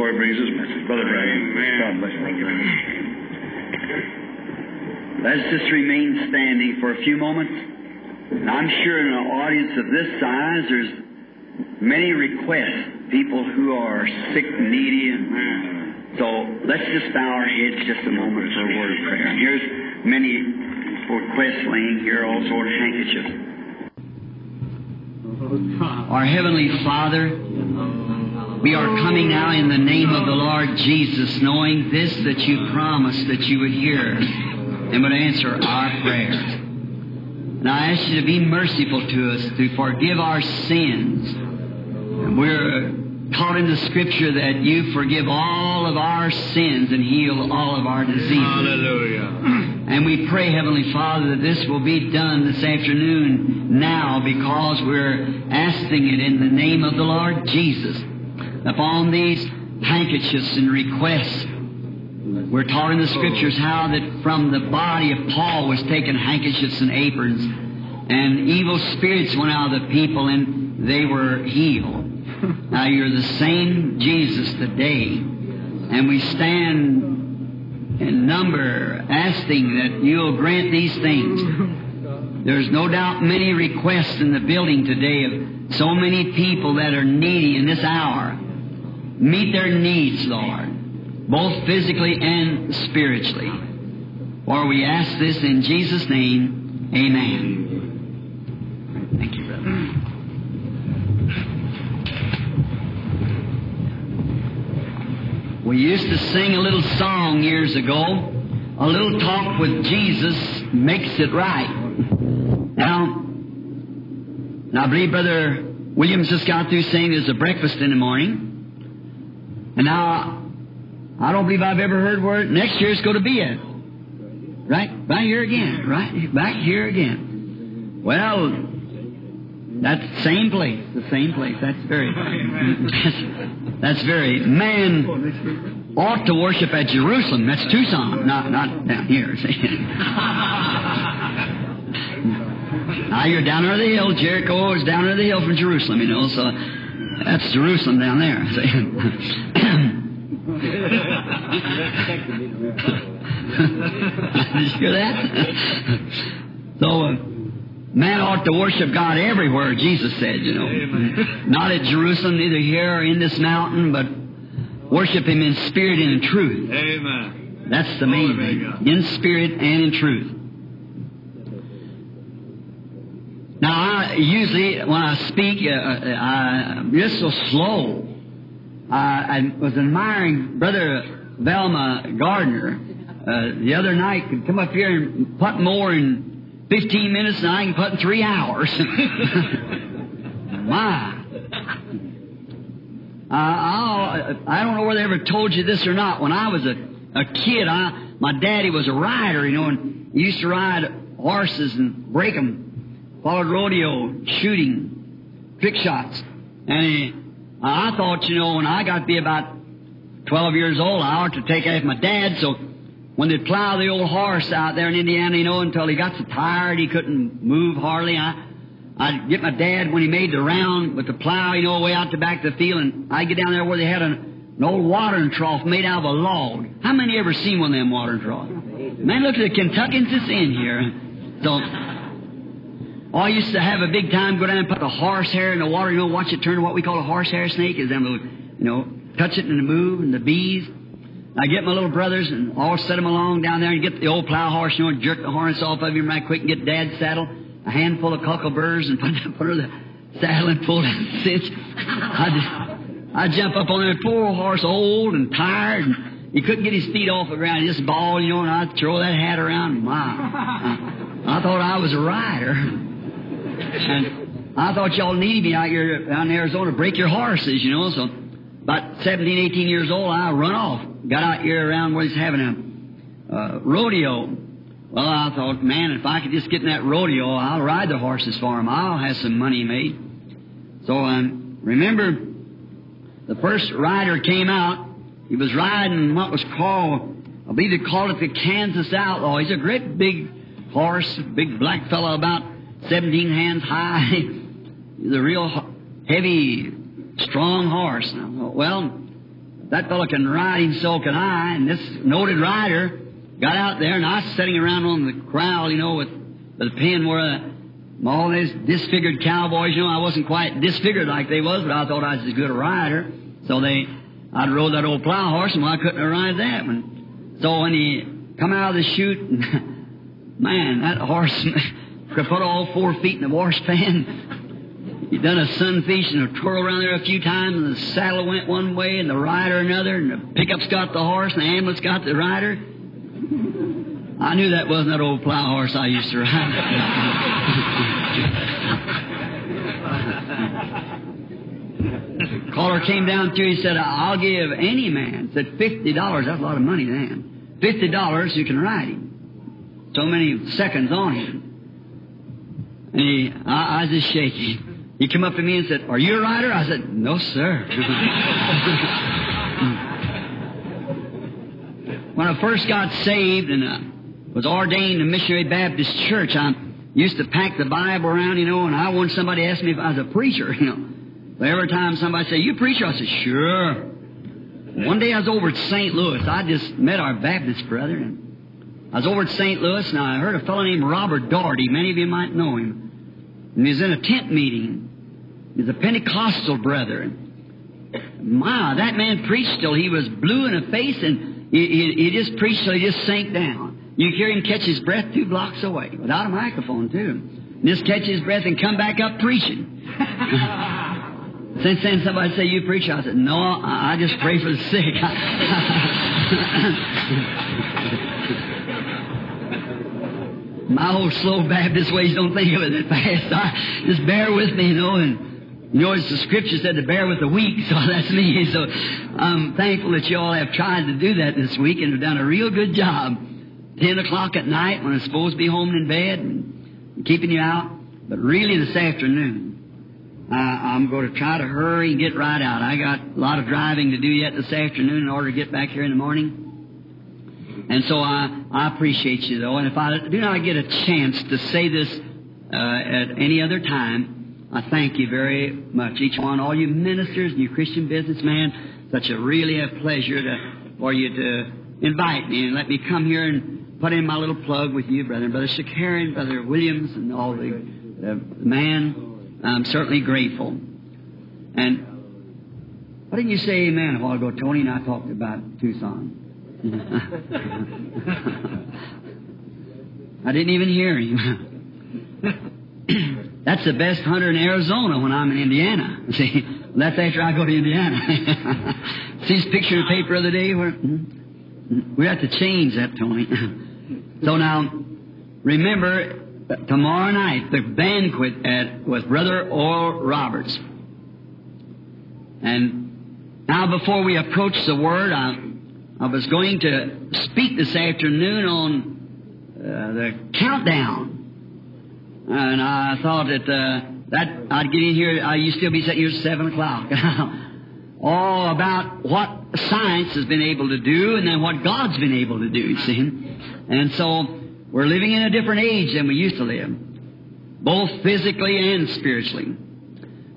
before he brings his message. Brother Branham. God bless you. Thank you. Let's just remain standing for a few moments. And I'm sure in an audience of this size, there's many requests, people who are sick, needy, and so let's just bow our heads just a moment for a word of prayer. And here's many requests laying here, all sort of handkerchiefs. Our Heavenly Father, we are coming now in the name of the Lord Jesus, knowing this that you promised that you would hear and would answer our prayers. And I ask you to be merciful to us, to forgive our sins. And we're taught in the Scripture that you forgive all of our sins and heal all of our diseases. Hallelujah. And we pray, Heavenly Father, that this will be done this afternoon now because we're asking it in the name of the Lord Jesus. Upon these handkerchiefs and requests, we're taught in the Scriptures how that from the body of Paul was taken handkerchiefs and aprons, and evil spirits went out of the people and they were healed. Now you're the same Jesus today, and we stand in number asking that you'll grant these things. There's no doubt many requests in the building today of so many people that are needy in this hour. Meet their needs, Lord, both physically and spiritually. For we ask this in Jesus' name, amen. Thank you, brother. We used to sing a little song years ago. A little talk with Jesus makes it right. Now, now I believe Brother Williams just got through saying there's a breakfast in the morning. And now, I don't believe I've ever heard where next year it's going to be at. Right? Back here again. Right? Back here again. Well, that's the same place. The same place. That's very. that's very. Man ought to worship at Jerusalem. That's Tucson, not not down here. Now you're down under the hill. Jericho is down under the hill from Jerusalem. You know, so that's Jerusalem down there. Did you hear that? so. Uh, Man ought to worship God everywhere, Jesus said, you know. Amen. Not at Jerusalem, neither here or in this mountain, but worship Him in spirit and in truth. Amen. That's the main thing. In spirit and in truth. Now, I, usually when I speak, uh, uh, I'm just so slow. I was admiring Brother Velmer Gardner uh, the other night. Could come up here and putt more in 15 minutes than I can putt in three hours. My. Uh, I'll, I don't know whether I ever told you this or not. When I was a, a kid, I, my daddy was a rider, you know, and he used to ride horses and break them. Followed rodeo, shooting, trick shots. And I thought, you know, when I got to be about 12 years old, I ought to take after my dad, so when they'd plow the old horse out there in Indiana, you know, until he got so tired he couldn't move hardly, I, I'd get my dad when he made the round with the plow, you know, way out the back of the field, and I'd get down there where they had an, an old watering trough made out of a log. How many ever seen one of them watering troughs? Man, look at the Kentuckians that's in here. So, oh, I used to have a big time go down and put the horsehair in the water, you know, watch it turn to what we call a horsehair snake, is them little, you know, touch it and move and the bees. I get my little brothers and all set them along down there and get the old plow horse, you know, and jerk the harness off of him right quick and get Dad's saddle, a handful of cockleburrs and put, put her the saddle and pull and cinch. I I jump up on that poor horse, old and tired, and he couldn't get his feet off the ground. He just bawled, you know, and I'd throw that hat around. My, I, I thought I was a rider. And I thought y'all needed me out here down in Arizona to break your horses, you know, so about 17, 18 years old, I run off. Got out here around where he's having a uh, rodeo. Well, I thought, man, if I could just get in that rodeo, I'll ride the horses for him. I'll have some money made. So, um, remember, the first rider came out. He was riding what was called, I believe they called it the Kansas Outlaw. He's a great big horse, big black fellow, about 17 hands high. A real heavy, strong horse. And well, that fellow can ride him, so can I. And this noted rider got out there, and I was sitting around on the crowd, you know, with the pen where uh, all these disfigured cowboys, you know, I wasn't quite disfigured like they was, but I thought I was as good a rider. So they, I'd rode that old plow horse, and well, I couldn't ride that one. So when he come out of the chute, man, that horse could put all four feet in the wash pan. he done a sunfish and a twirl around there a few times, and the saddle went one way, and the rider another, and the pickup's got the horse, and the ambulance got the rider. I knew that wasn't that old plow horse I used to ride. Caller came down to, he said, I'll give any man, said $50, that's a lot of money then. $50 you can ride him. So many seconds on him. And he, I, I was just shaking. He came up to me and said, Are you a rider? I said, No, sir. when I first got saved and uh, was ordained in Missionary Baptist Church, I used to pack the Bible around, you know, and I wanted somebody to ask me if I was a preacher, you know. But every time somebody said, You preacher? I said, Sure. One day I was over at St. Louis. I just met our Baptist brother, and I was over at St. Louis, and I heard a fellow named Robert Daugherty. Many of you might know him. And he was in a tent meeting. He's a Pentecostal brother. My, that man preached till he was blue in the face, and he, he, he just preached till he just sank down. You hear him catch his breath two blocks away, without a microphone, too. And just catch his breath and come back up preaching. Since then, somebody say, You preach? I said, No, I, I just pray for the sick. My old slow Baptist ways don't think of it that fast. I, just bear with me, you know, and you know, the scripture said to bear with the weak, so that's me. So I'm thankful that you all have tried to do that this week and have done a real good job. Ten o'clock at night when I'm supposed to be home in bed and keeping you out. But really this afternoon, I'm going to try to hurry and get right out. I got a lot of driving to do yet this afternoon in order to get back here in the morning. And so I, I appreciate you though. And if I do not get a chance to say this uh, at any other time, I thank you very much, each one, all you ministers and you Christian businessmen. Such a really a pleasure to, for you to invite me and let me come here and put in my little plug with you, brother, brother Shakarian, brother Williams, and all the, the man. I'm certainly grateful. And why didn't you say amen a while ago, Tony? And I talked about Tucson. I didn't even hear him. That's the best hunter in Arizona when I'm in Indiana. See, that's after I go to Indiana. See his picture in the paper the other day where hmm? we have to change that, Tony. so now, remember tomorrow night the banquet at with Brother Oral Roberts. And now, before we approach the Word, I I was going to speak this afternoon on uh, the countdown, and I thought that uh, that I'd get in here. I used to be sitting here at seven o'clock. All about what science has been able to do, and then what God's been able to do. You see, and so we're living in a different age than we used to live, both physically and spiritually.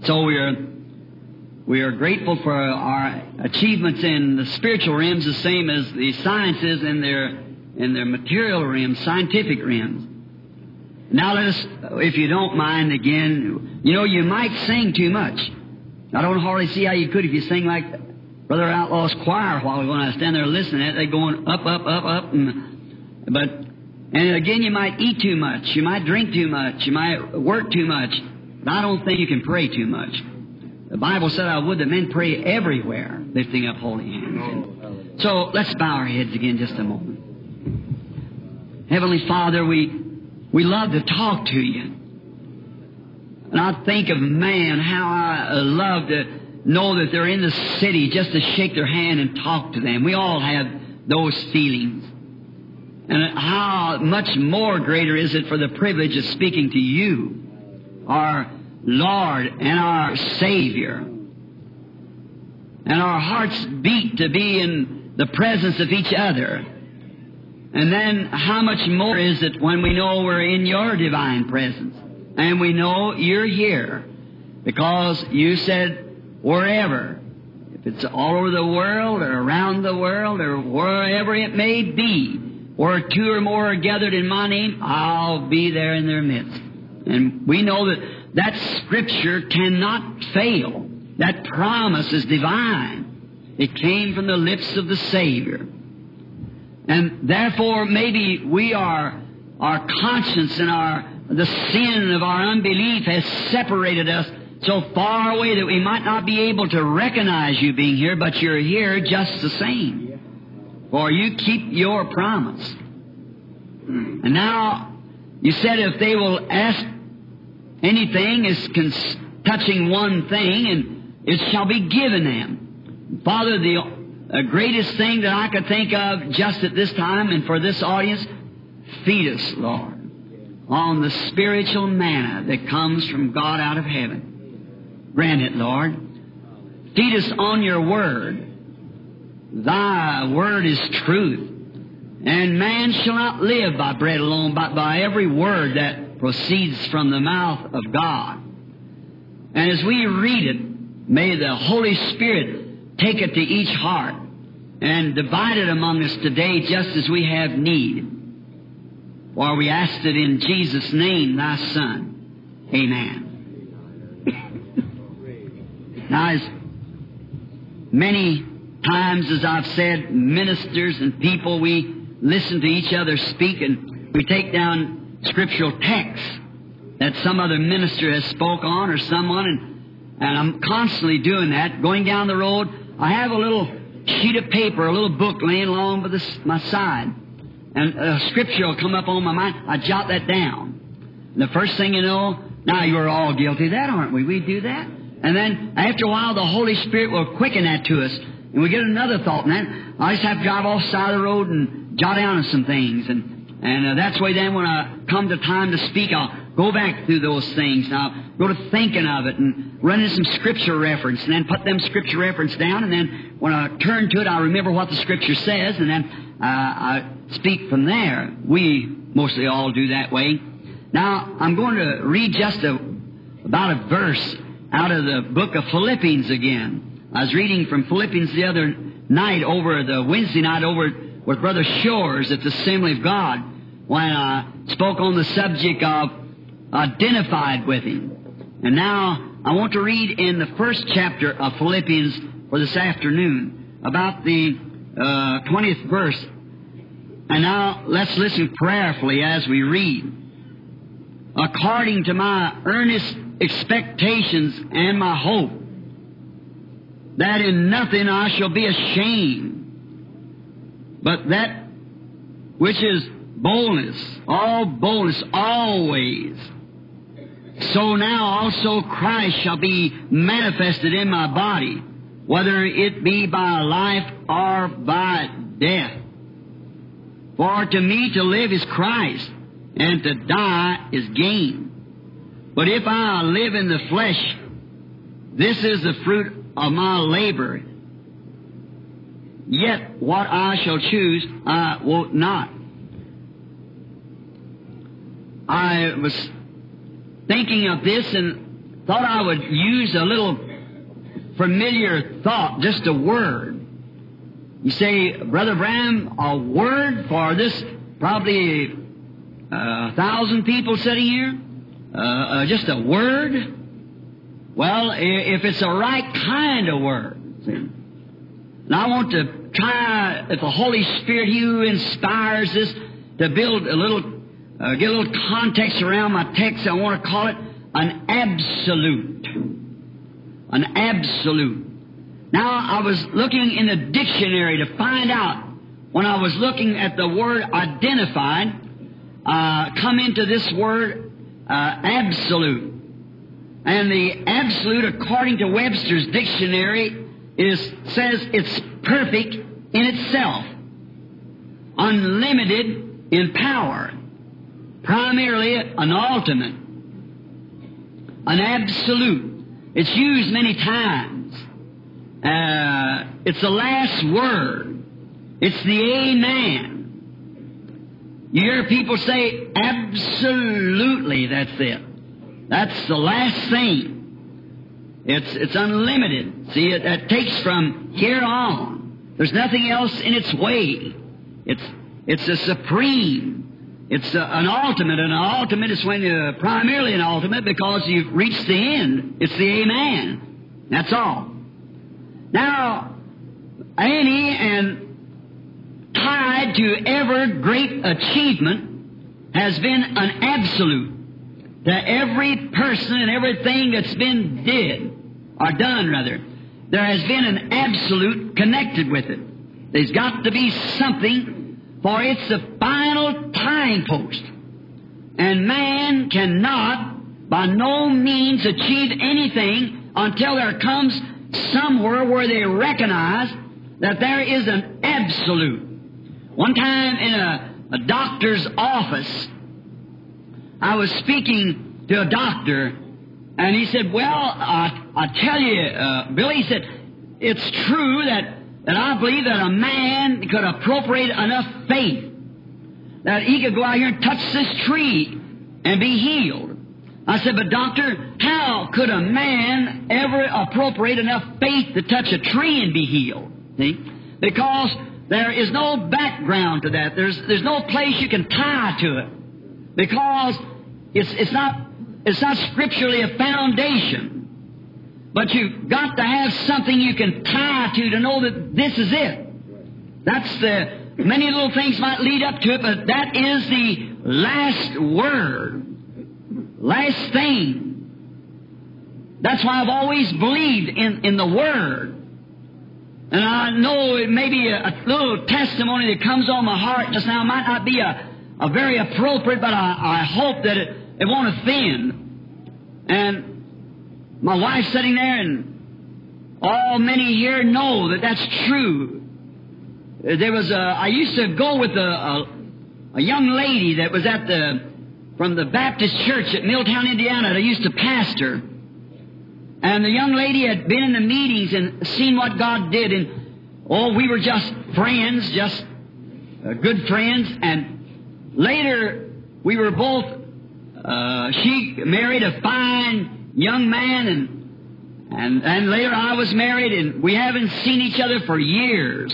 So we're we are grateful for our achievements in the spiritual realms, the same as the sciences in their in their material realms, scientific realms. Now let us, if you don't mind, again, you know, you might sing too much. I don't hardly see how you could if you sing like Brother Outlaw's choir while we're going to stand there listening. They're going up, up, up, up, and but and again, you might eat too much, you might drink too much, you might work too much. But I don't think you can pray too much. The Bible said, I would that men pray everywhere, lifting up holy hands. so let's bow our heads again just a moment. Heavenly Father, we, we love to talk to you. And I think of man, how I uh, love to know that they're in the city just to shake their hand and talk to them. We all have those feelings. And how much more greater is it for the privilege of speaking to you, our Lord and our Savior. And our hearts beat to be in the presence of each other. And then how much more is it when we know we're in your divine presence and we know you're here because you said wherever If it's all over the world or around the world or wherever it may be, where two or more are gathered in my name, I'll be there in their midst. And we know that that scripture cannot fail. That promise is divine. It came from the lips of the Savior. And therefore, maybe we are, our conscience and our, the sin of our unbelief has separated us so far away that we might not be able to recognize you being here, but you're here just the same. For you keep your promise. And now, you said if they will ask anything is cons- touching one thing, and it shall be given them. Father, the uh, greatest thing that I could think of just at this time and for this audience, feed us, Lord, on the spiritual manna that comes from God out of heaven. Grant it, Lord. Feed us on your word. Thy word is truth. And man shall not live by bread alone, but by every word that proceeds from the mouth of God. And as we read it, may the Holy Spirit take it to each heart and divide it among us today just as we have need. For we asked it in Jesus' name, thy Son. Amen. now, as many times as I've said, ministers and people, we listen to each other speak and we take down scriptural texts that some other minister has spoke on or someone and, and I'm constantly doing that. Going down the road, I have a little sheet of paper, a little book laying along by the, my side. And a scripture will come up on my mind. I jot that down. And the first thing you know, now you're all guilty of that, aren't we? We do that. And then after a while, the Holy Spirit will quicken that to us. And we get another thought. And then I just have to drive off the side of the road and jot down some things. And, and uh, that's why then when I come to time to speak, I'll go back through those things. And I'll go to thinking of it and run in some scripture reference and then put them scripture reference down. And then when I turn to it, I remember what the scripture says. And then uh, I speak from there. We mostly all do that way. Now, I'm going to read just a, about a verse out of the book of Philippians again. I was reading from Philippians the other night over the Wednesday night over with Brother Shores at the Assembly of God when I spoke on the subject of identified with Him. And now I want to read in the first chapter of Philippians for this afternoon about the uh, 20th verse. And now let's listen prayerfully as we read. According to my earnest expectations and my hope, that in nothing I shall be ashamed, but that which is boldness, all boldness, always. So now also Christ shall be manifested in my body, whether it be by life or by death. For to me to live is Christ, and to die is gain. But if I live in the flesh, this is the fruit of my labor. Yet what I shall choose, I will not. I was thinking of this and thought I would use a little familiar thought, just a word. You say, Brother Bram, a word for this probably a thousand people sitting here? Uh, uh, just a word? Well, if it's the right kind of word. See? And I want to try, if the Holy Spirit, who inspires this, to build a little, uh, get a little context around my text, I want to call it an absolute. An absolute. Now, I was looking in the dictionary to find out, when I was looking at the word identified, uh, come into this word uh, absolute. And the absolute, according to Webster's dictionary, is says it's perfect in itself, unlimited in power, primarily an ultimate, an absolute. It's used many times. Uh, it's the last word. It's the Amen. You hear people say, absolutely, that's it. That's the last thing. It's, it's unlimited. See, it, takes from here on. There's nothing else in its way. It's, it's a supreme. It's a, an ultimate, and an ultimate is when you're primarily an ultimate because you've reached the end. It's the Amen. That's all. Now, any and tied to every great achievement has been an absolute. That every person and everything that's been did, or done rather, there has been an absolute connected with it. There's got to be something, for it's the final time post. And man cannot, by no means, achieve anything until there comes somewhere where they recognize that there is an absolute. One time in a, a doctor's office, I was speaking to a doctor, and he said, Well, I, I tell you, uh, Billy, he said, it's true that, that I believe that a man could appropriate enough faith that he could go out here and touch this tree and be healed. I said, But doctor, how could a man ever appropriate enough faith to touch a tree and be healed? See? Because there is no background to that. There's, there's no place you can tie to it. Because it's, it's not, it's not scripturally a foundation. But you've got to have something you can tie to to know that this is it. That's the, many little things might lead up to it, but that is the last word. Last thing. That's why I've always believed in, in the Word. And I know it may be a, a little testimony that comes on my heart just now. It might not be a, a very appropriate, but I, I hope that it, it won't offend. And my wife's sitting there, and all many here know that that's true. There was a, I used to go with a, a, a young lady that was at the, from the Baptist church at Milltown, Indiana, that I used to pastor. And the young lady had been in the meetings and seen what God did, and oh, we were just friends, just uh, good friends. And later, we were both. Uh, she married a fine young man, and and and later I was married, and we haven't seen each other for years.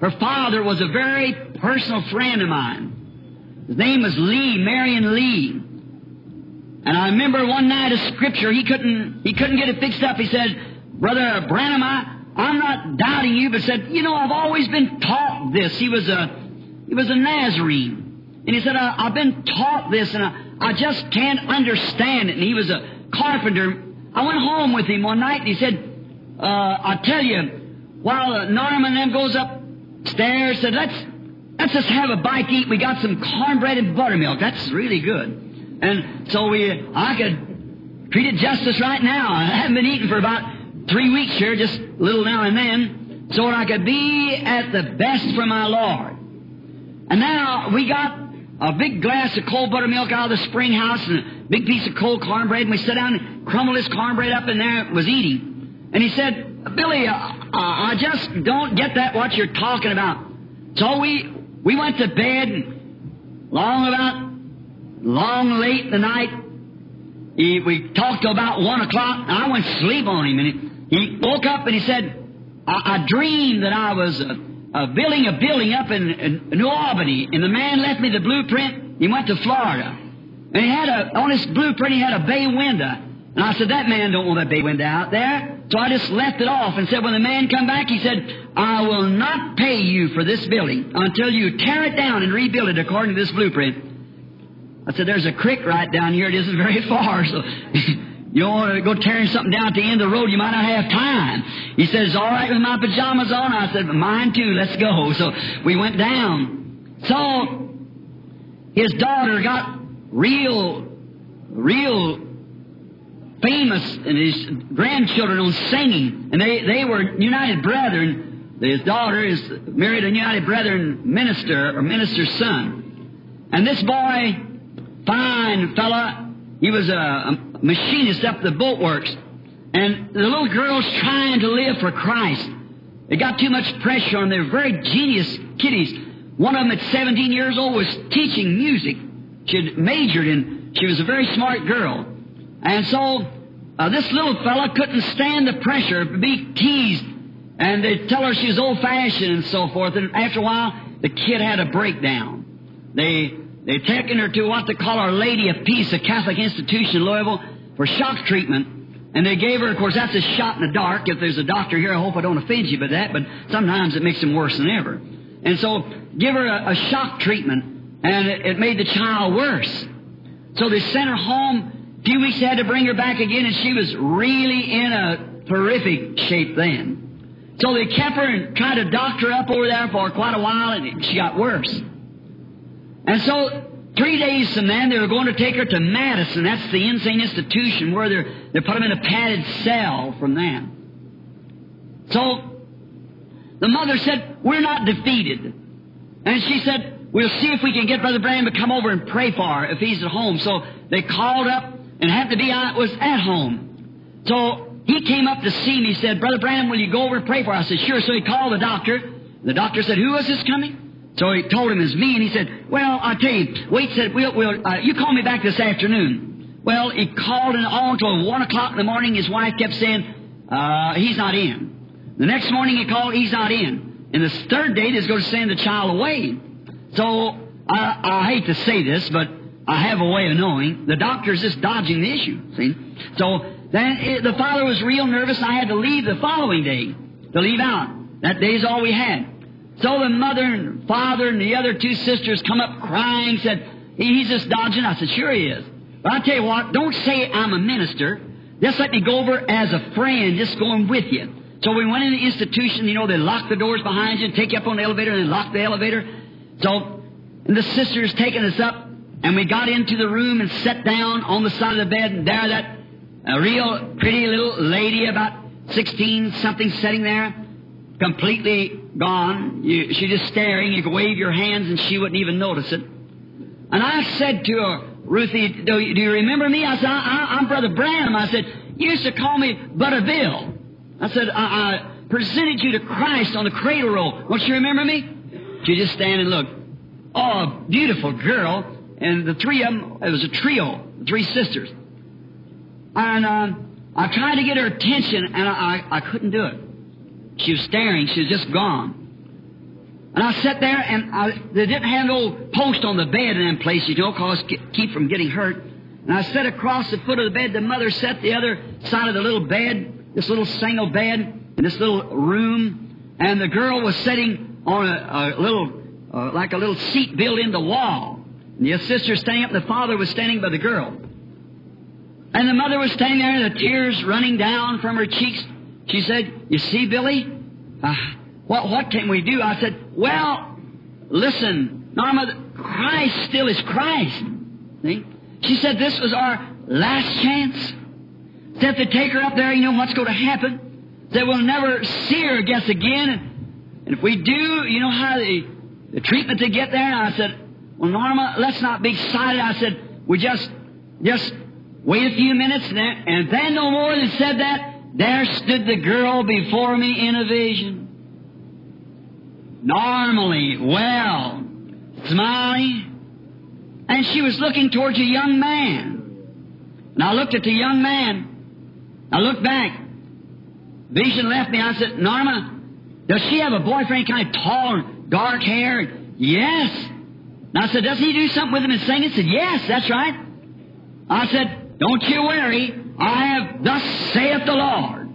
Her father was a very personal friend of mine. His name was Lee, Marion Lee. And I remember one night of scripture, he couldn't, he couldn't get it fixed up. He said, Brother Branham, I, I'm not doubting you, but said, you know, I've always been taught this. He was a, he was a Nazarene. And he said, I, have been taught this and I, I just can't understand it. And he was a carpenter. I went home with him one night and he said, uh, I tell you, while Norman then goes upstairs, said, let's, let's just have a bite to eat. We got some cornbread and buttermilk. That's really good. And so we, I could treat it justice right now. I haven't been eating for about three weeks here, just a little now and then, so I could be at the best for my Lord. And now we got a big glass of cold buttermilk out of the spring house and a big piece of cold cornbread, and we sat down and crumbled this cornbread up in there, was eating. And he said, Billy, uh, I just don't get that what you're talking about. So we, we went to bed, and long about long late in the night. He, we talked till about one o'clock, and I went to sleep on him. And he, he woke up and he said, I, I dreamed that I was uh, uh, building a building up in, in, New Albany, and the man left me the blueprint. He went to Florida. And he had a, on his blueprint, he had a bay window. And I said, that man don't want that bay window out there. So I just left it off and said, when the man come back, he said, I will not pay you for this building until you tear it down and rebuild it according to this blueprint. I said, there's a creek right down here. It isn't very far. So you want to go tearing something down at the end of the road. You might not have time. He says, all right with my pajamas on. I said, mine too. Let's go. So we went down. So his daughter got real, real famous and his grandchildren on singing. And they, they were United Brethren. His daughter is married a United Brethren minister or minister's son. And this boy fine fella. He was a, a machinist up the boat works. And the little girl's trying to live for Christ. They got too much pressure on their very genius kiddies. One of them at 17 years old was teaching music. She had majored in, she was a very smart girl. And so uh, this little fella couldn't stand the pressure, be teased, and they tell her she was old-fashioned and so forth. And after a while, the kid had a breakdown. They they taken her to what they call Our Lady of Peace, a Catholic institution in Louisville, for shock treatment. And they gave her, of course, that's a shot in the dark. If there's a doctor here, I hope I don't offend you by that, but sometimes it makes them worse than ever. And so, give her a, a shock treatment, and it, it made the child worse. So they sent her home. A few weeks they had to bring her back again, and she was really in a terrific shape then. So they kept her and tried to doctor up over there for quite a while, and she got worse. And so, three days from then, they were going to take her to Madison. That's the insane institution where they're, they put them in a padded cell from them. So, the mother said, We're not defeated. And she said, We'll see if we can get Brother Branham to come over and pray for her if he's at home. So they called up and had to be I was at home. So he came up to see me. He said, Brother Branham, will you go over and pray for her? I said, Sure. So he called the doctor. The doctor said, Who is this coming? So he told him it's me, and he said, "Well, I'll tell you." Wait, said, "We'll, we'll uh, you call me back this afternoon." Well, he called and on until one o'clock in the morning. His wife kept saying, uh, "He's not in." The next morning he called, "He's not in." And the third day they're going to send the child away. So I, I hate to say this, but I have a way of knowing. The doctor's just dodging the issue. See? So then it, the father was real nervous. I had to leave the following day to leave out. That day's all we had. So the mother and father and the other two sisters come up crying, said, He's just dodging. I said, Sure he is. But I tell you what, don't say I'm a minister. Just let me go over as a friend, just going with you. So we went in the institution, you know, they lock the doors behind you and take you up on the elevator and then lock the elevator. So, the sisters taking us up, and we got into the room and sat down on the side of the bed, and there that a real pretty little lady, about 16 something, sitting there, completely gone. You, she just staring. You could wave your hands and she wouldn't even notice it. And I said to her, Ruthie, do you, do you remember me? I said, I, am Brother Branham. I said, you used to call me Butter Bill. I said, I, I presented you to Christ on the cradle roll. Don't you remember me? She just stand and look. Oh, beautiful girl. And the three of them, it was a trio, three sisters. And um, I tried to get her attention, and I, I, I couldn't do it. She was staring. She was just gone. And I sat there, and I, they didn't have no post on the bed in them places, you know, cause keep from getting hurt. And I sat across the foot of the bed. The mother sat the other side of the little bed, this little single bed in this little room, and the girl was sitting on a, a little, uh, like a little seat built in the wall. And the sister standing up, and the father was standing by the girl. And the mother was standing there, the tears running down from her cheeks. She said, You see, Billy, uh, what, what can we do? I said, Well, listen, Norma, Christ still is Christ. See? She said, This was our last chance. Said to take her up there, you know what's going to happen? Said we'll never see her, I guess, again. And if we do, you know how the, the treatment they get there? And I said, Well, Norma, let's not be excited. I said, We just, just wait a few minutes, and then, and then no more than said that, there stood the girl before me in a vision. Normally, well, smiling, and she was looking towards a young man. And I looked at the young man. I looked back. Vision left me. I said, Norma, does she have a boyfriend kind of tall dark hair? Yes. And I said, does he do something with him and sing? He said, yes, that's right. I said, don't you worry. I have thus saith the Lord.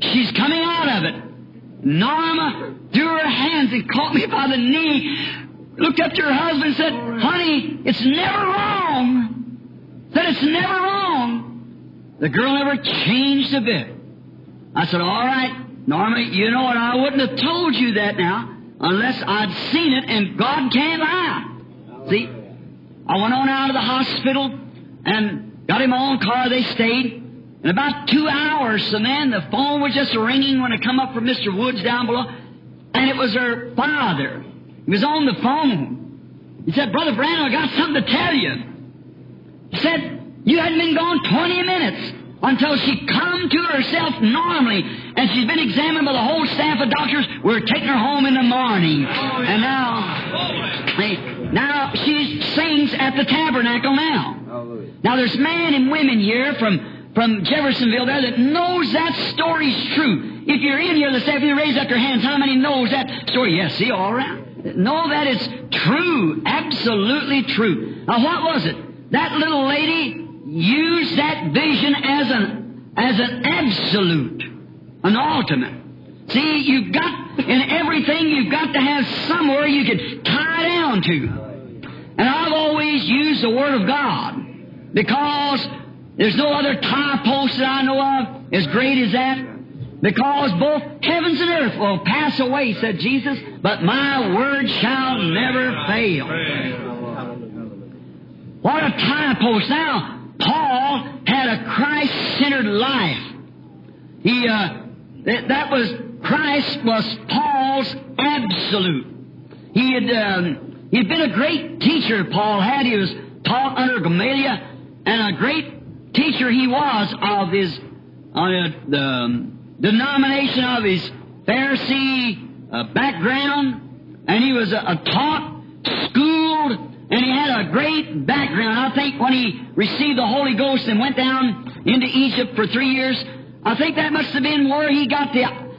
She's coming out of it. Norma threw her hands and caught me by the knee, looked up to her husband and said, Honey, it's never wrong. Said it's never wrong. The girl never changed a bit. I said, All right, Norma, you know what? I wouldn't have told you that now unless I'd seen it, and God can't lie. See? I went on out of the hospital and Got my own car, they stayed. In about two hours, so man, the phone was just ringing when it come up from Mr. Woods down below. And it was her father. He was on the phone. He said, Brother Branham, I got something to tell you. He said, you hadn't been gone 20 minutes until she come to herself normally. And she's been examined by the whole staff of doctors. We're taking her home in the morning. Oh, and now, oh, now she sings at the tabernacle now. Now there's men and women here from from Jeffersonville there that knows that story's true. If you're in here this afternoon, raise up your hands. How many knows that story? Yes, see, all around. Know that it's true, absolutely true. Now, what was it? That little lady used that vision as an as an absolute, an ultimate. See, you've got in everything you've got to have somewhere you can tie down to. And I've always used the Word of God because there's no other tie post that I know of as great as that. Because both heavens and earth will pass away, said Jesus, but my word shall never fail. What a tie post. Now, Paul had a Christ-centered life. He, uh, that, that was, Christ was Paul's absolute. He had, um, he'd been a great teacher, Paul had. He was taught under Gamaliel, and a great teacher he was of his, uh, the um, denomination of his Pharisee uh, background, and he was a, a taught, schooled, and he had a great background. I think when he received the Holy Ghost and went down into Egypt for three years, I think that must have been where he got the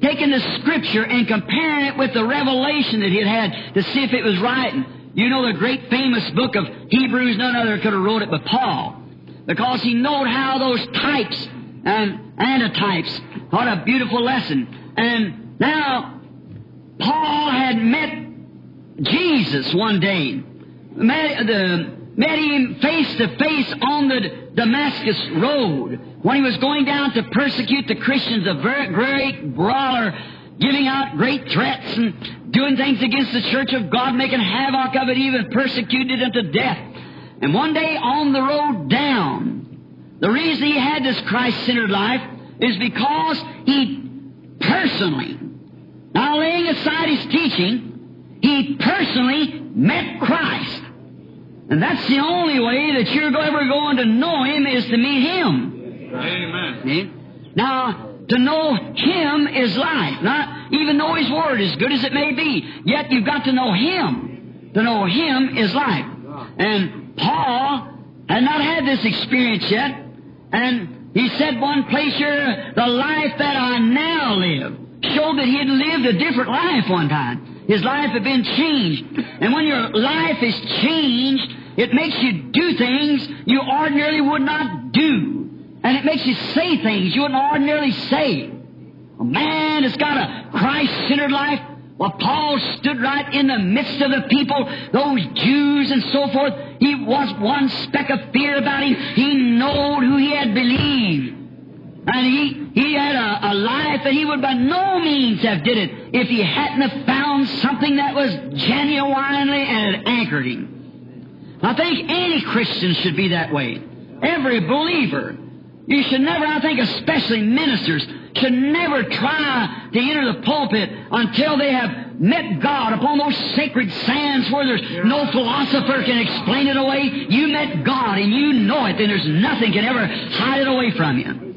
taking the scripture and comparing it with the revelation that he had had to see if it was right. And you know the great famous book of Hebrews, none other could have wrote it but Paul. Because he knowed how those types um, and antitypes, what a beautiful lesson. And now, Paul had met Jesus one day. Met, the, met him face to face on the Damascus Road when he was going down to persecute the Christians, a very great brawler, giving out great threats and doing things against the church of God, making havoc of it, even persecuted it to death. And one day on the road down, the reason he had this Christ-centered life is because he personally, now laying aside his teaching, he personally met Christ. And that's the only way that you're ever going to know Him is to meet Him. Amen. See? Now, to know Him is life. Not even know His Word, as good as it may be. Yet you've got to know Him. To know Him is life. And Paul had not had this experience yet. And he said one place here, the life that I now live showed that he had lived a different life one time. His life had been changed. And when your life is changed, it makes you do things you ordinarily would not do. And it makes you say things you wouldn't ordinarily say. A man has got a Christ-centered life. Well, Paul stood right in the midst of the people, those Jews and so forth. He was one speck of fear about him. He knowed who he had believed. And he, he had a, a life that he would by no means have did it if he hadn't have found something that was genuinely and had anchored him. I think any Christian should be that way. Every believer. You should never, I think especially ministers, should never try to enter the pulpit until they have met God upon those sacred sands where there's no philosopher can explain it away. You met God and you know it, and there's nothing can ever hide it away from you.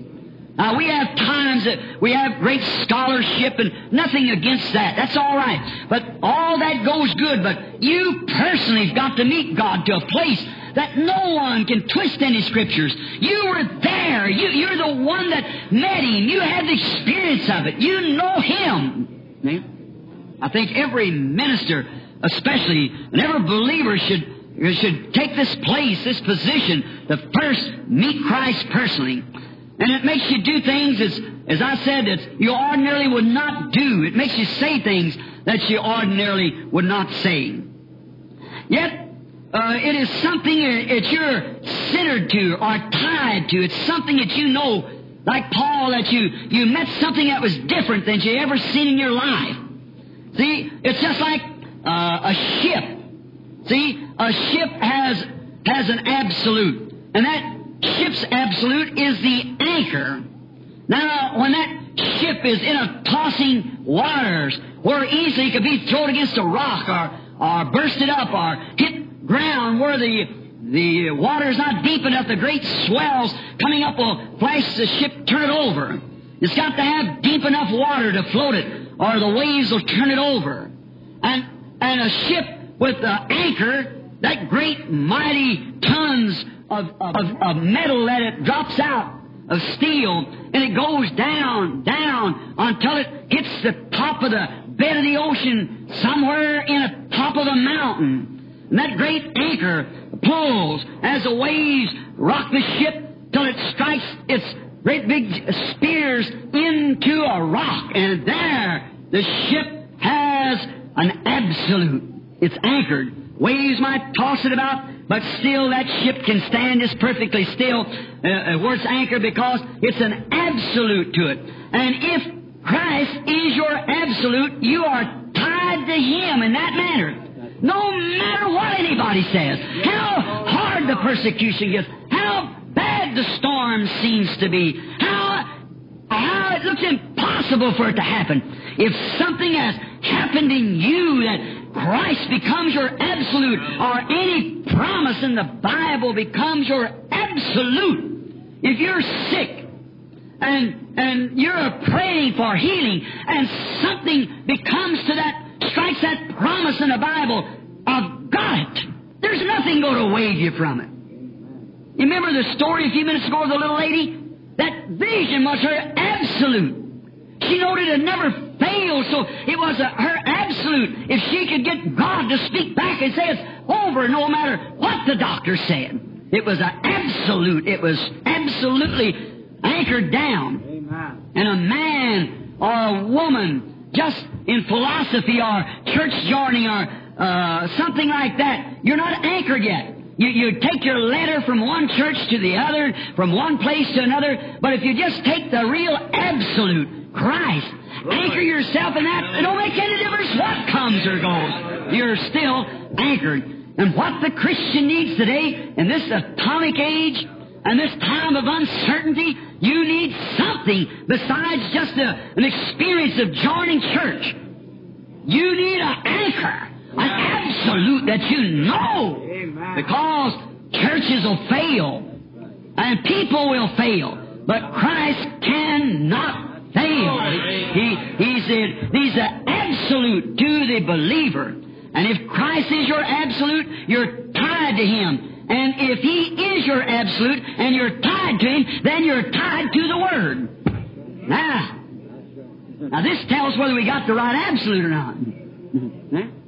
Now, we have times that we have great scholarship and nothing against that. That's all right. But all that goes good. But you personally have got to meet God to a place that no one can twist any scriptures. You were there. You, you're the one that met Him. You had the experience of it. You know Him. I think every minister, especially, and every believer should, should take this place, this position, to first meet Christ personally. And it makes you do things, as, as I said, that you ordinarily would not do. It makes you say things that you ordinarily would not say. Yet, uh, it is something that you're centered to or tied to. It's something that you know, like Paul, that you, you met something that was different than you ever seen in your life. See, it's just like uh, a ship. See, a ship has, has an absolute. And that ship's absolute is the anchor. Now, when that ship is in a tossing waters, where easily could be thrown against a rock or, or bursted up or hit ground where the, the water's not deep enough, the great swells coming up will flash the ship, turn it over. It's got to have deep enough water to float it, or the waves will turn it over. And, and a ship with the anchor, that great mighty tons of, of, of metal that it drops out of steel, and it goes down, down until it hits the top of the bed of the ocean somewhere in the top of a mountain. And that great anchor pulls as the waves rock the ship till it strikes its great big spears into a rock. And there, the ship has an absolute. It's anchored. Waves might toss it about, but still that ship can stand as perfectly still uh, it's anchored because it's an absolute to it. And if Christ is your absolute, you are tied to Him in that manner. No matter what anybody says, how hard the persecution gets, how bad the storm seems to be, how how it looks impossible for it to happen. If something has happened in you that Christ becomes your absolute, or any promise in the Bible becomes your absolute, if you're sick and and you're praying for healing, and something becomes to that, strikes that promise in the Bible, I've got it. There's nothing going to wave you from it. You remember the story a few minutes ago of the little lady? That vision was her absolute. She noted it never failed, so it was a, her absolute. If she could get God to speak back and say it's over, no matter what the doctor said, it was an absolute. It was absolutely anchored down. Amen. And a man or a woman, just in philosophy or church joining or uh, something like that, you're not anchored yet. You, you take your letter from one church to the other, from one place to another, but if you just take the real absolute, Christ, anchor yourself in that, it don't make any difference what comes or goes. You're still anchored. And what the Christian needs today, in this atomic age, and this time of uncertainty, you need something besides just a, an experience of joining church. You need an anchor, an absolute that you know. Because churches will fail, and people will fail, but Christ cannot fail. He, he's, a, he's an absolute to the believer. And if Christ is your absolute, you're tied to Him. And if He is your absolute and you're tied to Him, then you're tied to the Word. Now, now this tells whether we got the right absolute or not.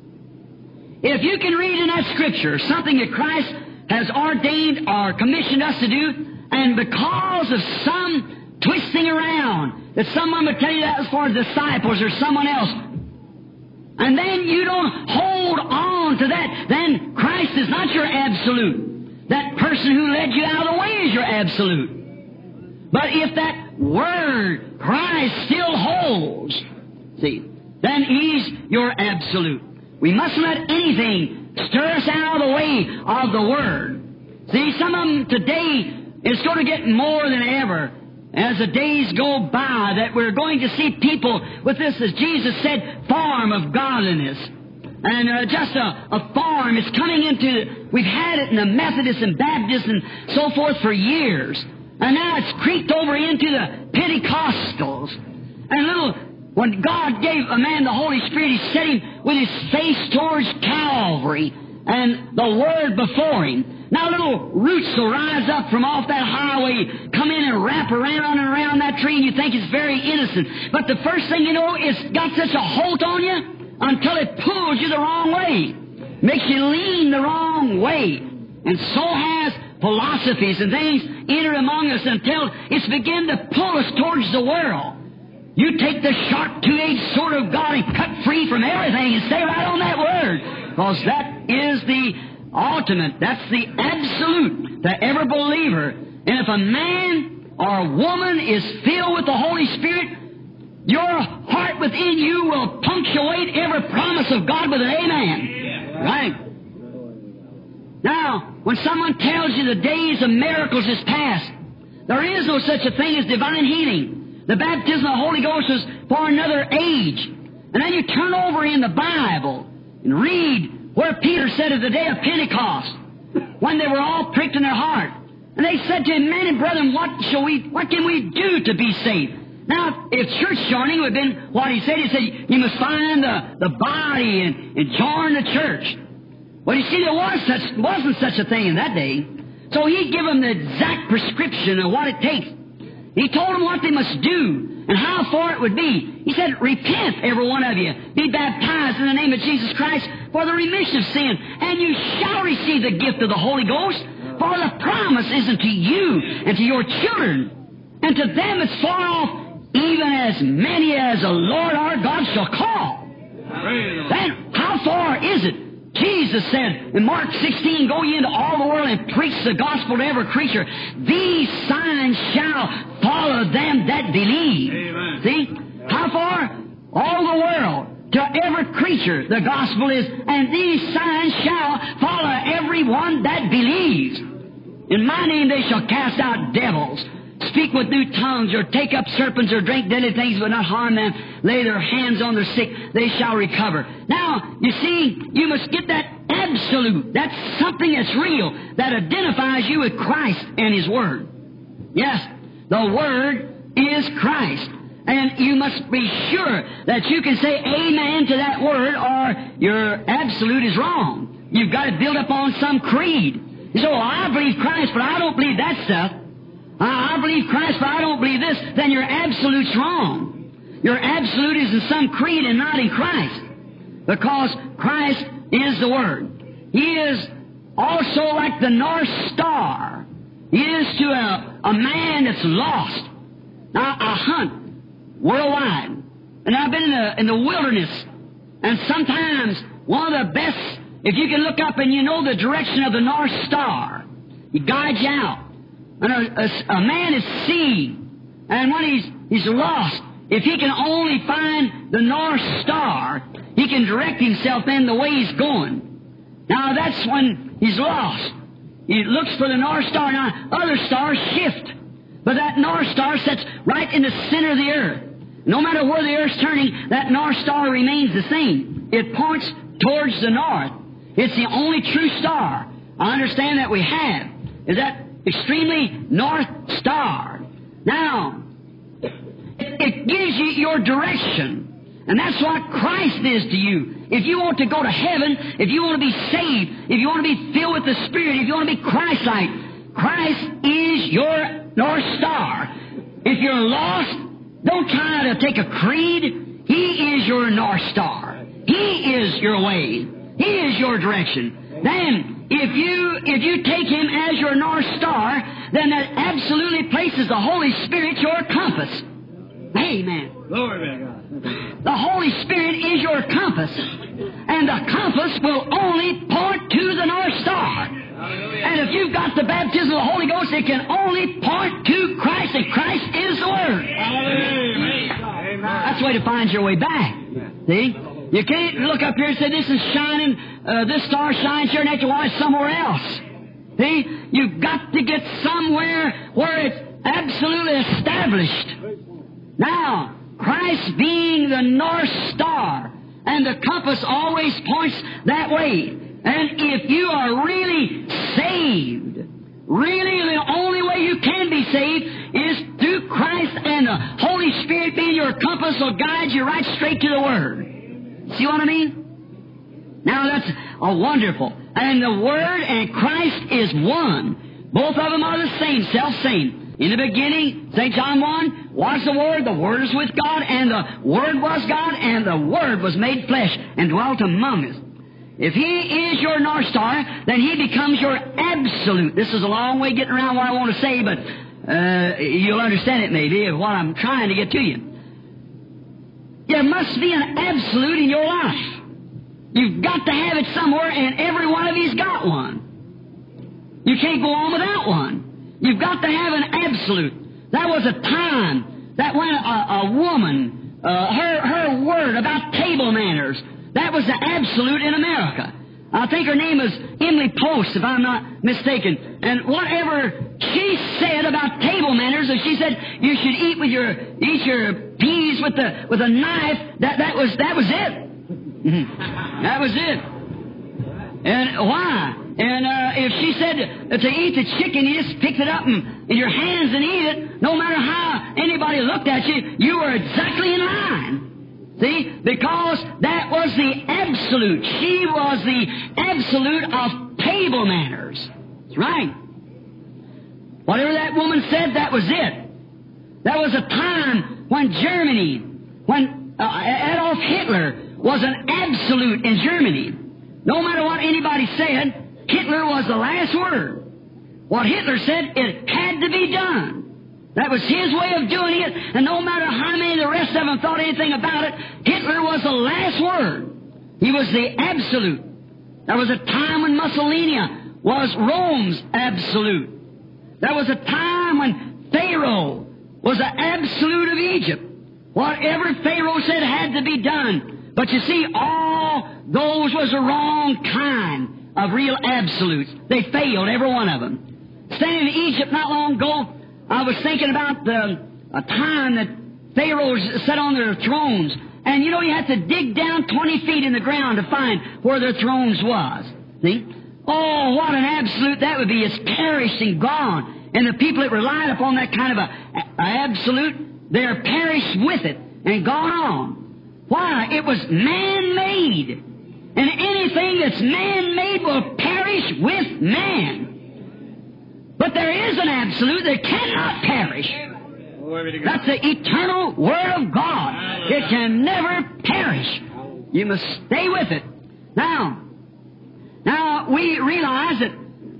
If you can read in that scripture something that Christ has ordained or commissioned us to do, and because of some twisting around, that someone would tell you that was for disciples or someone else, and then you don't hold on to that, then Christ is not your absolute. That person who led you out of the way is your absolute. But if that word, Christ, still holds, see, then He's your absolute. We mustn't let anything stir us out of the way of the Word. See, some of them today is going to get more than ever as the days go by that we're going to see people with this, as Jesus said, form of godliness. And uh, just a, a form is coming into, we've had it in the Methodists and Baptists and so forth for years. And now it's creeped over into the Pentecostals. And little, when God gave a man the Holy Spirit, He set him with his face towards Calvary and the Word before him. Now little roots will rise up from off that highway, come in and wrap around and around that tree, and you think it's very innocent. But the first thing you know, it's got such a hold on you until it pulls you the wrong way, makes you lean the wrong way. And so has philosophies and things enter among us until it's begin to pull us towards the world. You take the sharp two-edged sword of God and cut free from everything and stay right on that word. Because that is the ultimate, that's the absolute to every believer. And if a man or a woman is filled with the Holy Spirit, your heart within you will punctuate every promise of God with an amen. Right? Now, when someone tells you the days of miracles is past, there is no such a thing as divine healing. The baptism of the Holy Ghost is for another age. And then you turn over in the Bible and read where Peter said of the day of Pentecost, when they were all pricked in their heart. And they said to him, Men and brethren, what shall we what can we do to be saved? Now, if church joining would have been what he said, he said, you must find the, the body and, and join the church. Well, you see, there was such, wasn't such a thing in that day. So he gave them the exact prescription of what it takes. He told them what they must do and how far it would be. He said, Repent, every one of you. Be baptized in the name of Jesus Christ for the remission of sin, and you shall receive the gift of the Holy Ghost. For the promise is unto you and to your children, and to them that's far off, even as many as the Lord our God shall call. Then, how far is it? Jesus said in Mark 16, Go ye into all the world and preach the gospel to every creature. These signs shall follow them that believe. Amen. See? How far? All the world. To every creature, the gospel is, and these signs shall follow everyone that believes. In my name they shall cast out devils, speak with new tongues, or take up serpents, or drink deadly things, but not harm them. Lay their hands on the sick, they shall recover. Now, you see, you must get that absolute. That's something that's real, that identifies you with Christ and His Word. Yes, the Word is Christ. And you must be sure that you can say amen to that word or your absolute is wrong. You've got to build up on some creed. You say, well, I believe Christ, but I don't believe that stuff. I I believe Christ, but I don't believe this. Then your absolute's wrong. Your absolute is in some creed and not in Christ. Because Christ is the Word. He is also like the North Star. He is to a, a man that's lost. Now, I hunt worldwide. And I've been in the, in the wilderness. And sometimes one of the best, if you can look up and you know the direction of the North Star, he guides you out. And a, a, a man is seen, And when he's, he's lost, if he can only find the North Star, he can direct himself in the way he's going. Now that's when he's lost. He looks for the North Star. Now other stars shift. But that North Star sits right in the center of the earth. No matter where the earth's turning, that North Star remains the same. It points towards the north. It's the only true star I understand that we have, is that extremely North Star. Now, it, gives you your direction. And that's what Christ is to you. If you want to go to heaven, if you want to be saved, if you want to be filled with the Spirit, if you want to be Christ-like, Christ is your North Star. If you're lost, don't try to take a creed. He is your North Star. He is your way. He is your direction. Then, if you if you take Him as your North Star, then that absolutely places the Holy Spirit your compass. Amen. Glory be to God. The Holy Spirit is your compass. And the compass will only point to the North Star. And if you've got the baptism of the Holy Ghost, it can only point to Christ, and Christ is the Word. Amen. That's the way to find your way back. See? You can't look up here and say, this is shining, uh, this star shines here, and a while it's somewhere else. See? You've got to get somewhere where it's absolutely established. Now, Christ being the North Star, and the compass always points that way. And if you are really saved, really the only way you can be saved is through Christ and the Holy Spirit being your compass will guide you right straight to the Word. See what I mean? Now that's a wonderful. And the Word and Christ is one. Both of them are the same, self same. In the beginning, St. John 1, was the Word, the Word is with God, and the Word was God, and the Word was made flesh and dwelt among us. If He is your North Star, then He becomes your absolute. This is a long way getting around what I want to say, but uh, you'll understand it maybe what I'm trying to get to you. There must be an absolute in your life. You've got to have it somewhere, and every one of you's got one. You can't go on without one. You've got to have an absolute. That was a time that when a, a woman, uh, her, her word about table manners, that was the absolute in America. I think her name was Emily Post, if I'm not mistaken. And whatever she said about table manners, if she said you should eat with your eat your peas with the with a knife, that that was that was it. that was it. And why? And uh, if she said to eat the chicken, you just picked it up in, in your hands and eat it. No matter how anybody looked at you, you were exactly in line. See? Because that was the absolute. She was the absolute of table manners. That's right. Whatever that woman said, that was it. There was a time when Germany, when uh, Adolf Hitler was an absolute in Germany. No matter what anybody said, Hitler was the last word. What Hitler said, it had to be done. That was his way of doing it, and no matter how many of the rest of them thought anything about it, Hitler was the last word. He was the absolute. There was a time when Mussolini was Rome's absolute. There was a time when Pharaoh was the absolute of Egypt. Whatever Pharaoh said had to be done. But you see, all those was the wrong kind of real absolutes. They failed, every one of them. Standing in Egypt not long ago, I was thinking about the a time that pharaohs sat on their thrones, and you know you had to dig down 20 feet in the ground to find where their thrones was. See? Oh, what an absolute that would be. It's perished and gone. And the people that relied upon that kind of a, a absolute, they're perished with it and gone on. Why? It was man-made. And anything that's man-made will perish with man. But there is an absolute that cannot perish. That's the eternal Word of God. It can never perish. You must stay with it. Now, now we realize that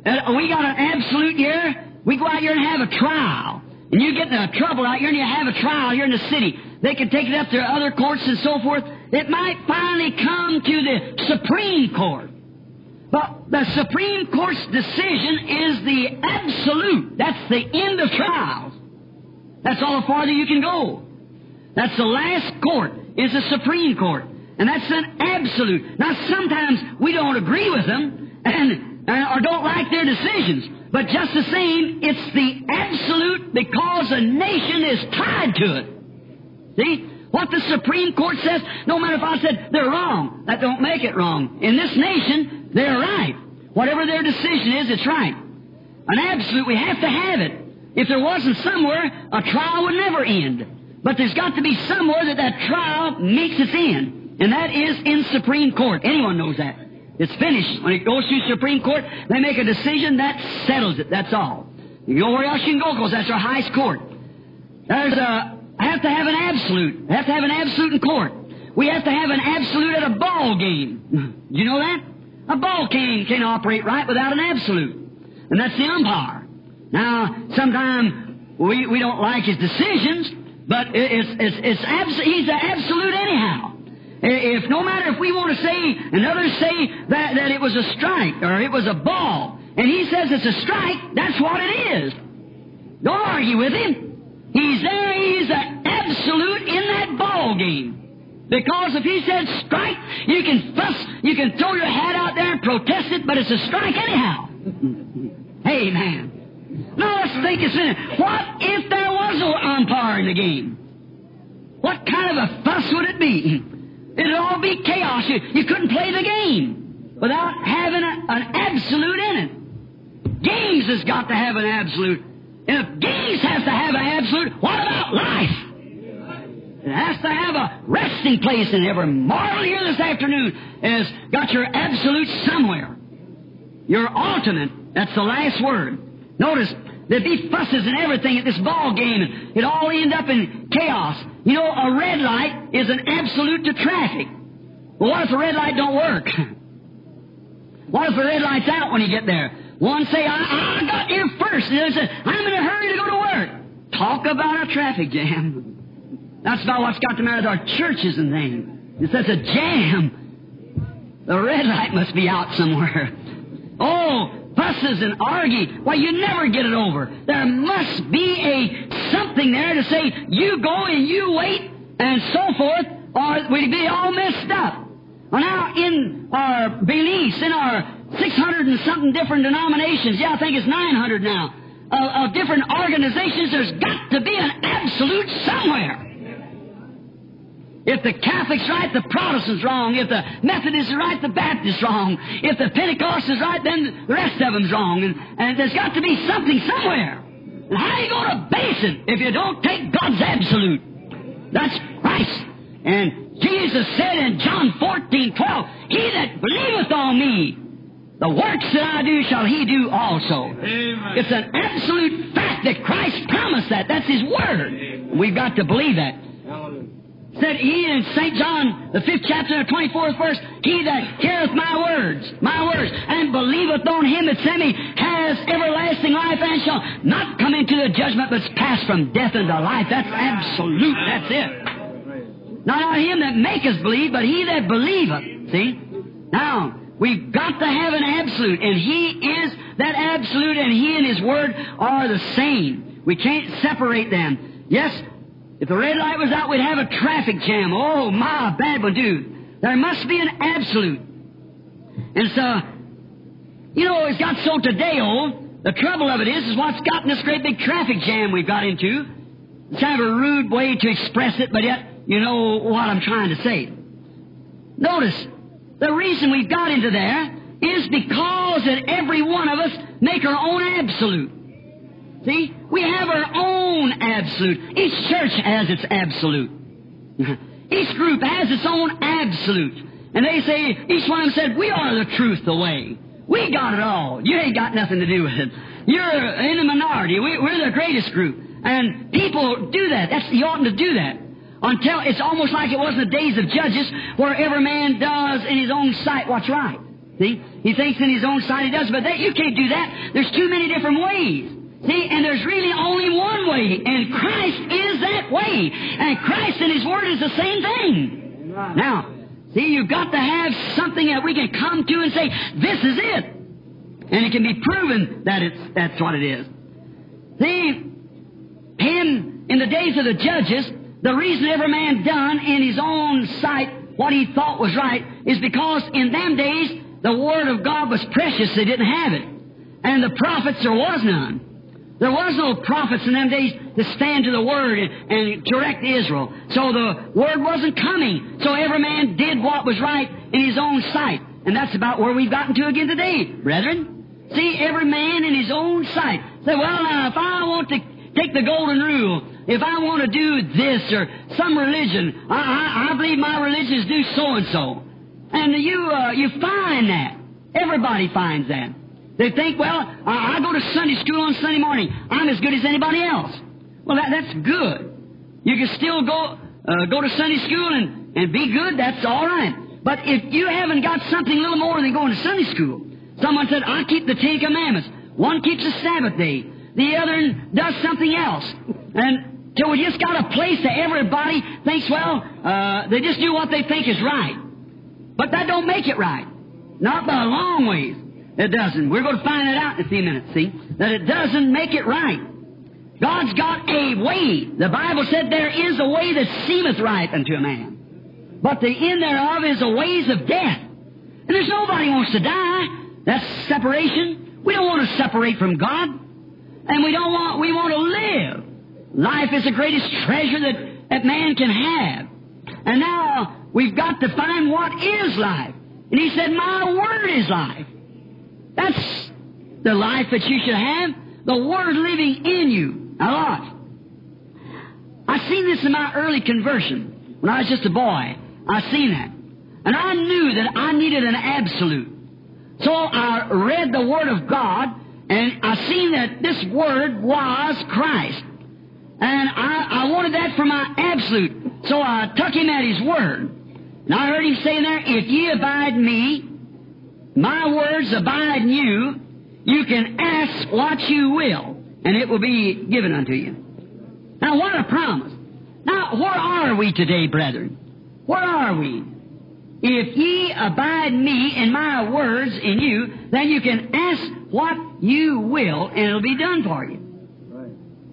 uh, we got an absolute here. We go out here and have a trial. And you get in trouble out here and you have a trial here in the city. They can take it up to other courts and so forth. It might finally come to the Supreme Court. But the Supreme Court's decision is the absolute. That's the end of trials. That's all the farther you can go. That's the last court, is the Supreme Court. And that's an absolute. Now, sometimes we don't agree with them and, or don't like their decisions. But just the same, it's the absolute because a nation is tied to it. See? What the Supreme Court says, no matter if I said they're wrong, that don't make it wrong. In this nation, they're right. Whatever their decision is, it's right. An absolute, we have to have it. If there wasn't somewhere, a trial would never end. But there's got to be somewhere that that trial meets its end. And that is in Supreme Court. Anyone knows that. It's finished. When it goes to Supreme Court, they make a decision, that settles it. That's all. You know where else you can go, because that's our highest court. There's a have to have an absolute. I have to have an absolute in court. We have to have an absolute at a ball game. Do you know that? A ball game can't operate right without an absolute. And that's the umpire. Now, sometimes we, we don't like his decisions, but it's, it's, it's abs- he's an absolute anyhow. If no matter if we want to say, and others say that, that it was a strike or it was a ball, and he says it's a strike, that's what it is. Don't argue with him. He's there, he's an absolute in that ball game. Because if he says strike, you can fuss, you can throw your hat out there and protest it, but it's a strike anyhow. Amen. Now let's think a minute. What if there was an umpire in the game? What kind of a fuss would it be? It'd all be chaos. You, you couldn't play the game without having a, an absolute in it. Games has got to have an absolute. And if games has to have an absolute, what about life? It has to have a resting place in every moral here this afternoon has got your absolute somewhere. Your ultimate. That's the last word. Notice, there'd be fusses and everything at this ball game. It'd all end up in chaos. You know, a red light is an absolute to traffic. Well, what if the red light don't work? what if the red light's out when you get there? One say, I, I got here first. The other say, I'm in a hurry to go to work. Talk about a traffic jam. That's about what's got the matter with our churches and things. It's such a jam. The red light must be out somewhere. Oh, fusses and argue. Why, you never get it over. There must be a something there to say, you go and you wait, and so forth, or we'd be all messed up. Well, now, in our beliefs, in our 600 and something different denominations, yeah, I think it's 900 now, of, of different organizations, there's got to be an absolute somewhere. If the Catholic's right, the Protestant's wrong. If the Methodist is right, the Baptist's wrong. If the Pentecost is right, then the rest of them's wrong. And, and there's got to be something somewhere. And how are you going to base it if you don't take God's absolute? That's Christ. And Jesus said in John 14, 12, He that believeth on me, The works that I do shall he do also. Amen. It's an absolute fact that Christ promised that. That's His Word. We've got to believe that. Said he in St. John, the fifth chapter, the 24th verse, He that heareth my words, my words, and believeth on him that sent me, has everlasting life and shall not come into the judgment, but is passed from death into life. That's absolute. That's it. Not him that maketh believe, but he that believeth. See? Now, we've got to have an absolute, and he is that absolute, and he and his word are the same. We can't separate them. Yes, if the red light was out, we'd have a traffic jam. Oh, my, bad one, dude. There must be an absolute. And so, you know, it's got so today, oh, the trouble of it is, is what's gotten this great big traffic jam we've got into. It's kind of a rude way to express it, but yet you know what I'm trying to say. Notice, the reason we've got into there is because that every one of us make our own absolute. See? We have our own absolute. Each church has its absolute. Each group has its own absolute. And they say, each one of them said, we are the truth, the way. We got it all. You ain't got nothing to do with it. You're in the minority. We, we're the greatest group. And people do that. That's, you oughtn't to do that. Until it's almost like it was in the days of Judges, where every man does in his own sight what's right. See? He thinks in his own sight he does, but that, you can't do that. There's too many different ways. See, and there's really only one way, and Christ is that way. And Christ and His Word is the same thing. Now, see, you've got to have something that we can come to and say, this is it. And it can be proven that it's, that's what it is. See, him, in the days of the judges, the reason every man done in his own sight what he thought was right is because in them days the Word of God was precious. They didn't have it. And the prophets, there was none. There was no prophets in them days to stand to the Word and, direct Israel. So the Word wasn't coming. So every man did what was right in his own sight. And that's about where we've gotten to again today, brethren. See, every man in his own sight. Say, well, if I want to take the golden rule, if I want to do this or some religion, I, I, I believe my religion is do so and so. And you, uh, you find that. Everybody finds that. They think, well, I, go to Sunday school on Sunday morning. I'm as good as anybody else. Well, that, that's good. You can still go, uh, go to Sunday school and, and be good. That's all right. But if you haven't got something a little more than going to Sunday school, someone said, I keep the Ten Commandments. One keeps the Sabbath day. The other does something else. And so we just got a place that everybody thinks, well, uh, they just do what they think is right. But that don't make it right. Not by a long ways. It doesn't. We're going to find it out in a few minutes, see? That it doesn't make it right. God's got a way. The Bible said there is a way that seemeth right unto a man. But the end thereof is the ways of death. And there's nobody wants to die. That's separation. We don't want to separate from God. And we don't want, we want to live. Life is the greatest treasure that, that man can have. And now we've got to find what is life. And he said, My word is life. That's the life that you should have. The Word living in you. A lot. I seen this in my early conversion. When I was just a boy, I seen that. And I knew that I needed an absolute. So I read the Word of God, and I seen that this Word was Christ. And I, I wanted that for my absolute. So I took him at his word. And I heard him say there, if ye abide me, my words abide in you, you can ask what you will, and it will be given unto you. Now, what a promise. Now, where are we today, brethren? Where are we? If ye abide me and my words in you, then you can ask what you will, and it'll be done for you.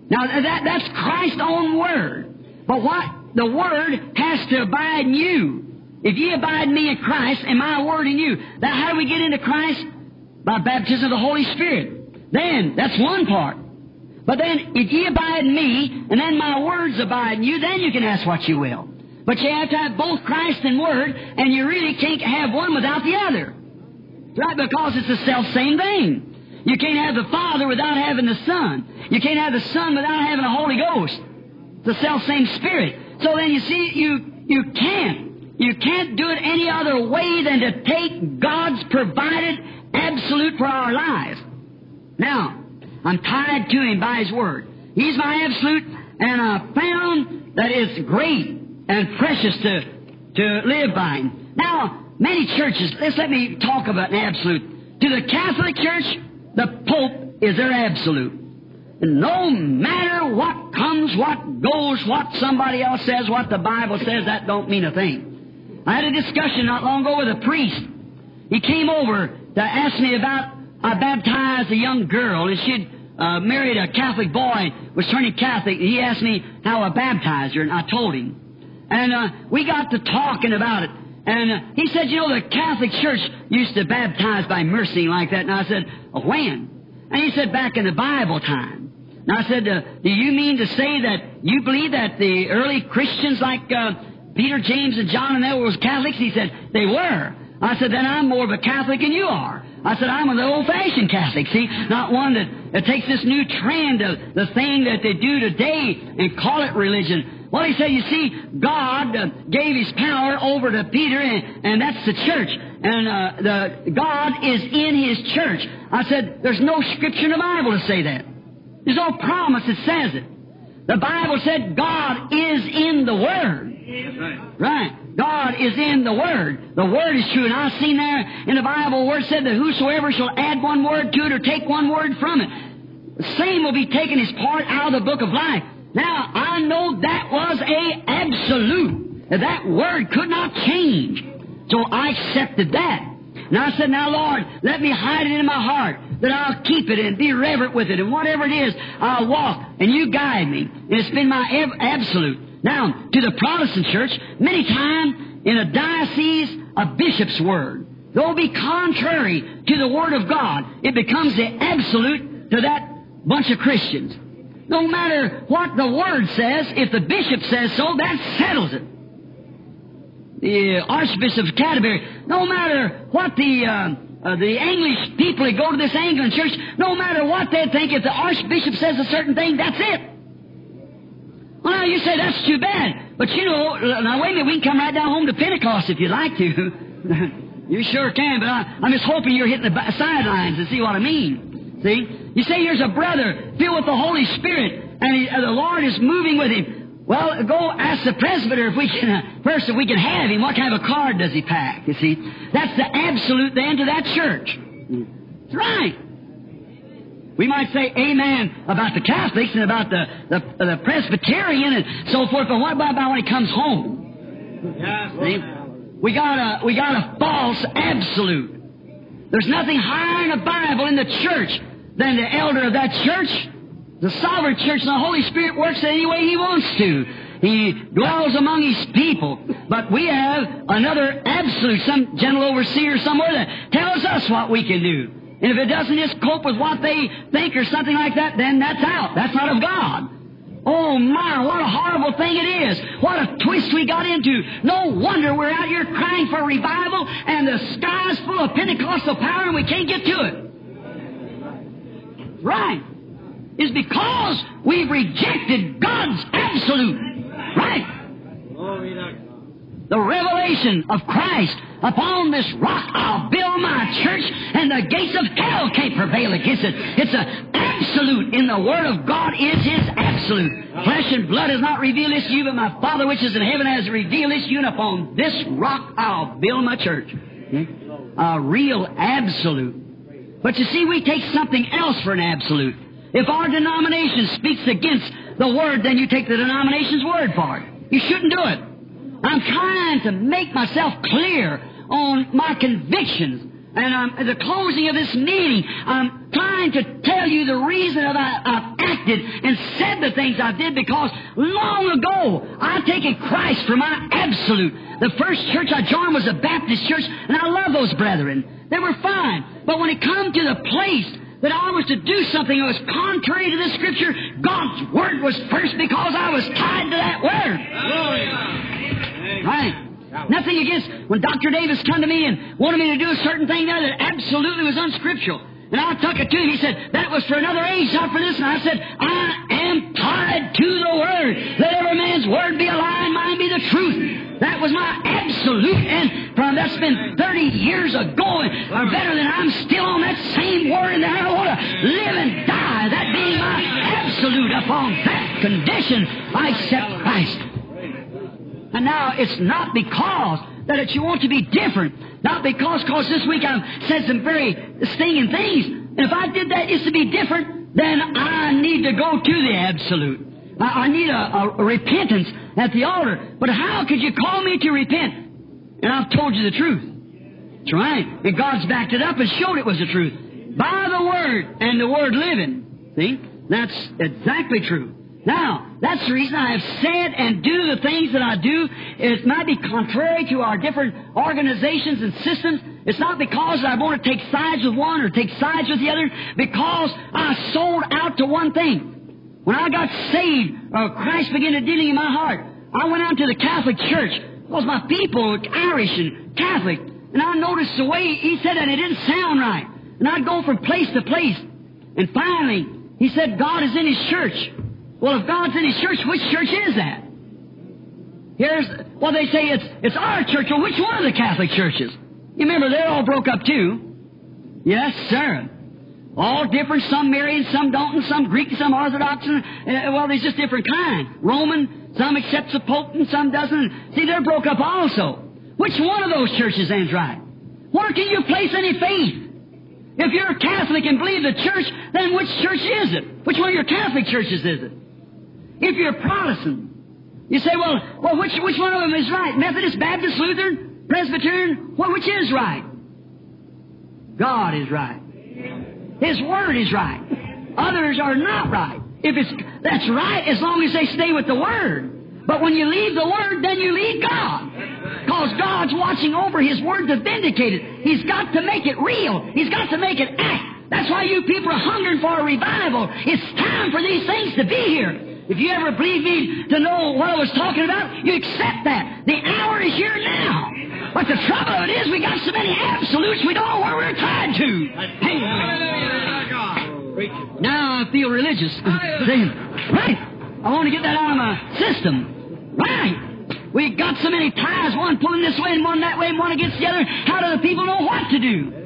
Now, that, that's Christ's own word. But what? The word has to abide in you. If ye abide me in Christ and my word in you. Now, how do we get into Christ? By baptism of the Holy Spirit. Then, that's one part. But then, if ye abide in me, and then my words abide in you, then you can ask what you will. But you have to have both Christ and Word, and you really can't have one without the other. Right? Because it's the self same thing. You can't have the Father without having the Son. You can't have the Son without having the Holy Ghost. The self same Spirit. So then you see, you, you can't. You can't do it any other way than to take God's provided absolute for our lives. Now, I'm tied to Him by His Word. He's my absolute, and I found that it's great and precious to, to live by. Him. Now, many churches, let's let me talk about an absolute. To the Catholic Church, the Pope is their absolute. No matter what comes, what goes, what somebody else says, what the Bible says, that don't mean a thing. I had a discussion not long ago with a priest. He came over to ask me about, I baptized a young girl, and she'd uh, married a Catholic boy, was turning Catholic. And He asked me how I baptized her, and I told him. And uh, we got to talking about it. And uh, he said, you know, the Catholic Church used to baptize by mercy like that. And I said, when? And he said, back in the Bible time. And I said, uh, do you mean to say that you believe that the early Christians like uh, Peter, James, and John and they were Catholics? He said, they were. I said, then I'm more of a Catholic than you are. I said, I'm an old-fashioned Catholic, see, not one that, that takes this new trend of the thing that they do today and call it religion. Well, he said, you see, God uh, gave His power over to Peter, and, and that's the church. And uh, the God is in His church. I said, there's no scripture in the Bible to say that. There's no promise that says it. The Bible said God is in the Word. That's right. Right. God is in the Word. The Word is true. And I've seen there in the Bible where it said that whosoever shall add one word to it or take one word from it, the same will be taken as part out of the book of life. Now, I know that was a absolute. That word could not change. So I accepted that. And I said, now Lord, let me hide it in my heart that I'll keep it and be reverent with it. And whatever it is, I'll walk and you guide me. And it's been my ab- absolute. Now, to the Protestant church, many times in a diocese, a bishop's word, though be contrary to the Word of God, it becomes the absolute to that bunch of Christians. No matter what the Word says, if the bishop says so, that settles it. The Archbishop of Canterbury, no matter what the uh, uh, the English people that go to this Anglican church, no matter what they think, if the Archbishop says a certain thing, that's it. Well, now you say that's too bad, but you know, now wait a minute, we can come right down home to Pentecost if you'd like to. you sure can, but I, I'm just hoping you're hitting the sidelines to see what I mean. See, you say here's a brother filled with the Holy Spirit, and he, uh, the Lord is moving with him. Well, go ask the presbyter if we can, uh, first if we can have him. What kind of a card does he pack? You see, that's the absolute then to that church. That's right. We might say amen about the Catholics and about the, the, the Presbyterian and so forth, but what about when he comes home? Yes, See? We got a, we got a false absolute. There's nothing higher in the Bible in the church than the elder of that church. The sovereign church and the Holy Spirit works any way He wants to. He dwells among His people. But we have another absolute, some general overseer somewhere that tells us what we can do. And if it doesn't just cope with what they think or something like that, then that's out. That's not of God. Oh my, what a horrible thing it is. What a twist we got into. No wonder we're out here crying for revival and the sky's full of Pentecostal power and we can't get to it. Right. Is because we've rejected God's absolute. Right. The revelation of Christ upon this rock I'll build my church and the gates of hell can't prevail against it. It's an absolute in the Word of God is His absolute. Flesh and blood has not revealed this to you, but my Father which is in heaven has revealed this to you, and upon this rock I'll build my church. Hmm? A real absolute. But you see, we take something else for an absolute. If our denomination speaks against the Word, then you take the denomination's word for it. You shouldn't do it. I'm trying to make myself clear on my convictions. And um, at the closing of this meeting, I'm trying to tell you the reason that I, I've acted and said the things I did because long ago I taken Christ for my absolute. The first church I joined was a Baptist church, and I love those brethren. They were fine. But when it come to the place that I was to do something that was contrary to the Scripture, God's Word was first because I was tied to that Word. Right. Nothing against when Dr. Davis come to me and wanted me to do a certain thing there that absolutely was unscriptural. And I took it to him. He said, that was for another age, not for this. And I said, I am tied to the Word. Let every man's word be a lie and mine be the truth. That was my absolute, and from that's been 30 years ago, or better than I'm still on that same word, and I want to live and die. That being my absolute. Upon that condition, I accept Christ. And now it's not because that you want to be different. Not because, because this week I've said some very stinging things. And if I did that, it's to be different, then I need to go to the absolute. I, I need a, a, a repentance at the altar. But how could you call me to repent? And I've told you the truth. That's right. And God's backed it up and showed it was the truth. By the Word and the Word living. See? That's exactly true. Now, that's the reason I have said and do the things that I do. It might be contrary to our different organizations and systems. It's not because I want to take sides with one or take sides with the other, because I sold out to one thing. When I got saved, uh, Christ began to dealing in my heart. I went out to the Catholic Church because my people were Irish and Catholic, and I noticed the way he said that it didn't sound right. And I'd go from place to place, and finally he said, "God is in His church." Well, if God's in His church, which church is that? Here's, well, they say it's, it's our church. Well, which one of the Catholic churches? You remember, they're all broke up too. Yes, sir. All different. Some Marian, some don't, and some Greek, some Orthodox. And, uh, well, there's just different kinds. Roman, some accepts the Pope and some doesn't. See, they're broke up also. Which one of those churches ends right? Where can you place any faith? If you're a Catholic and believe the church, then which church is it? Which one of your Catholic churches is it? If you're a Protestant, you say, well, well, which, which one of them is right? Methodist, Baptist, Lutheran, Presbyterian? Well, which is right? God is right. His Word is right. Others are not right. If it's, that's right as long as they stay with the Word. But when you leave the Word, then you leave God. Because God's watching over His Word to vindicate it. He's got to make it real. He's got to make it act. That's why you people are hungering for a revival. It's time for these things to be here. If you ever believe me to know what I was talking about, you accept that. The hour is here now. But the trouble of it is we got so many absolutes we don't know where we're tied to. Hey. Now I feel religious. Right. I want to get that out of my system. Right. We got so many ties, one pulling this way and one that way and one against the other. How do the people know what to do?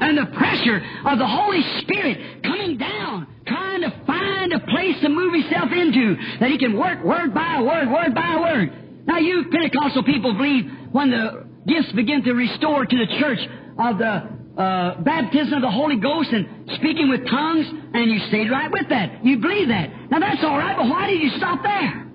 And the pressure of the Holy Spirit coming down, trying to find a place to move himself into that he can work word by word, word by word. Now, you Pentecostal people believe when the gifts begin to restore to the church of the uh, baptism of the Holy Ghost and speaking with tongues, and you stayed right with that. You believe that. Now, that's all right, but why did you stop there?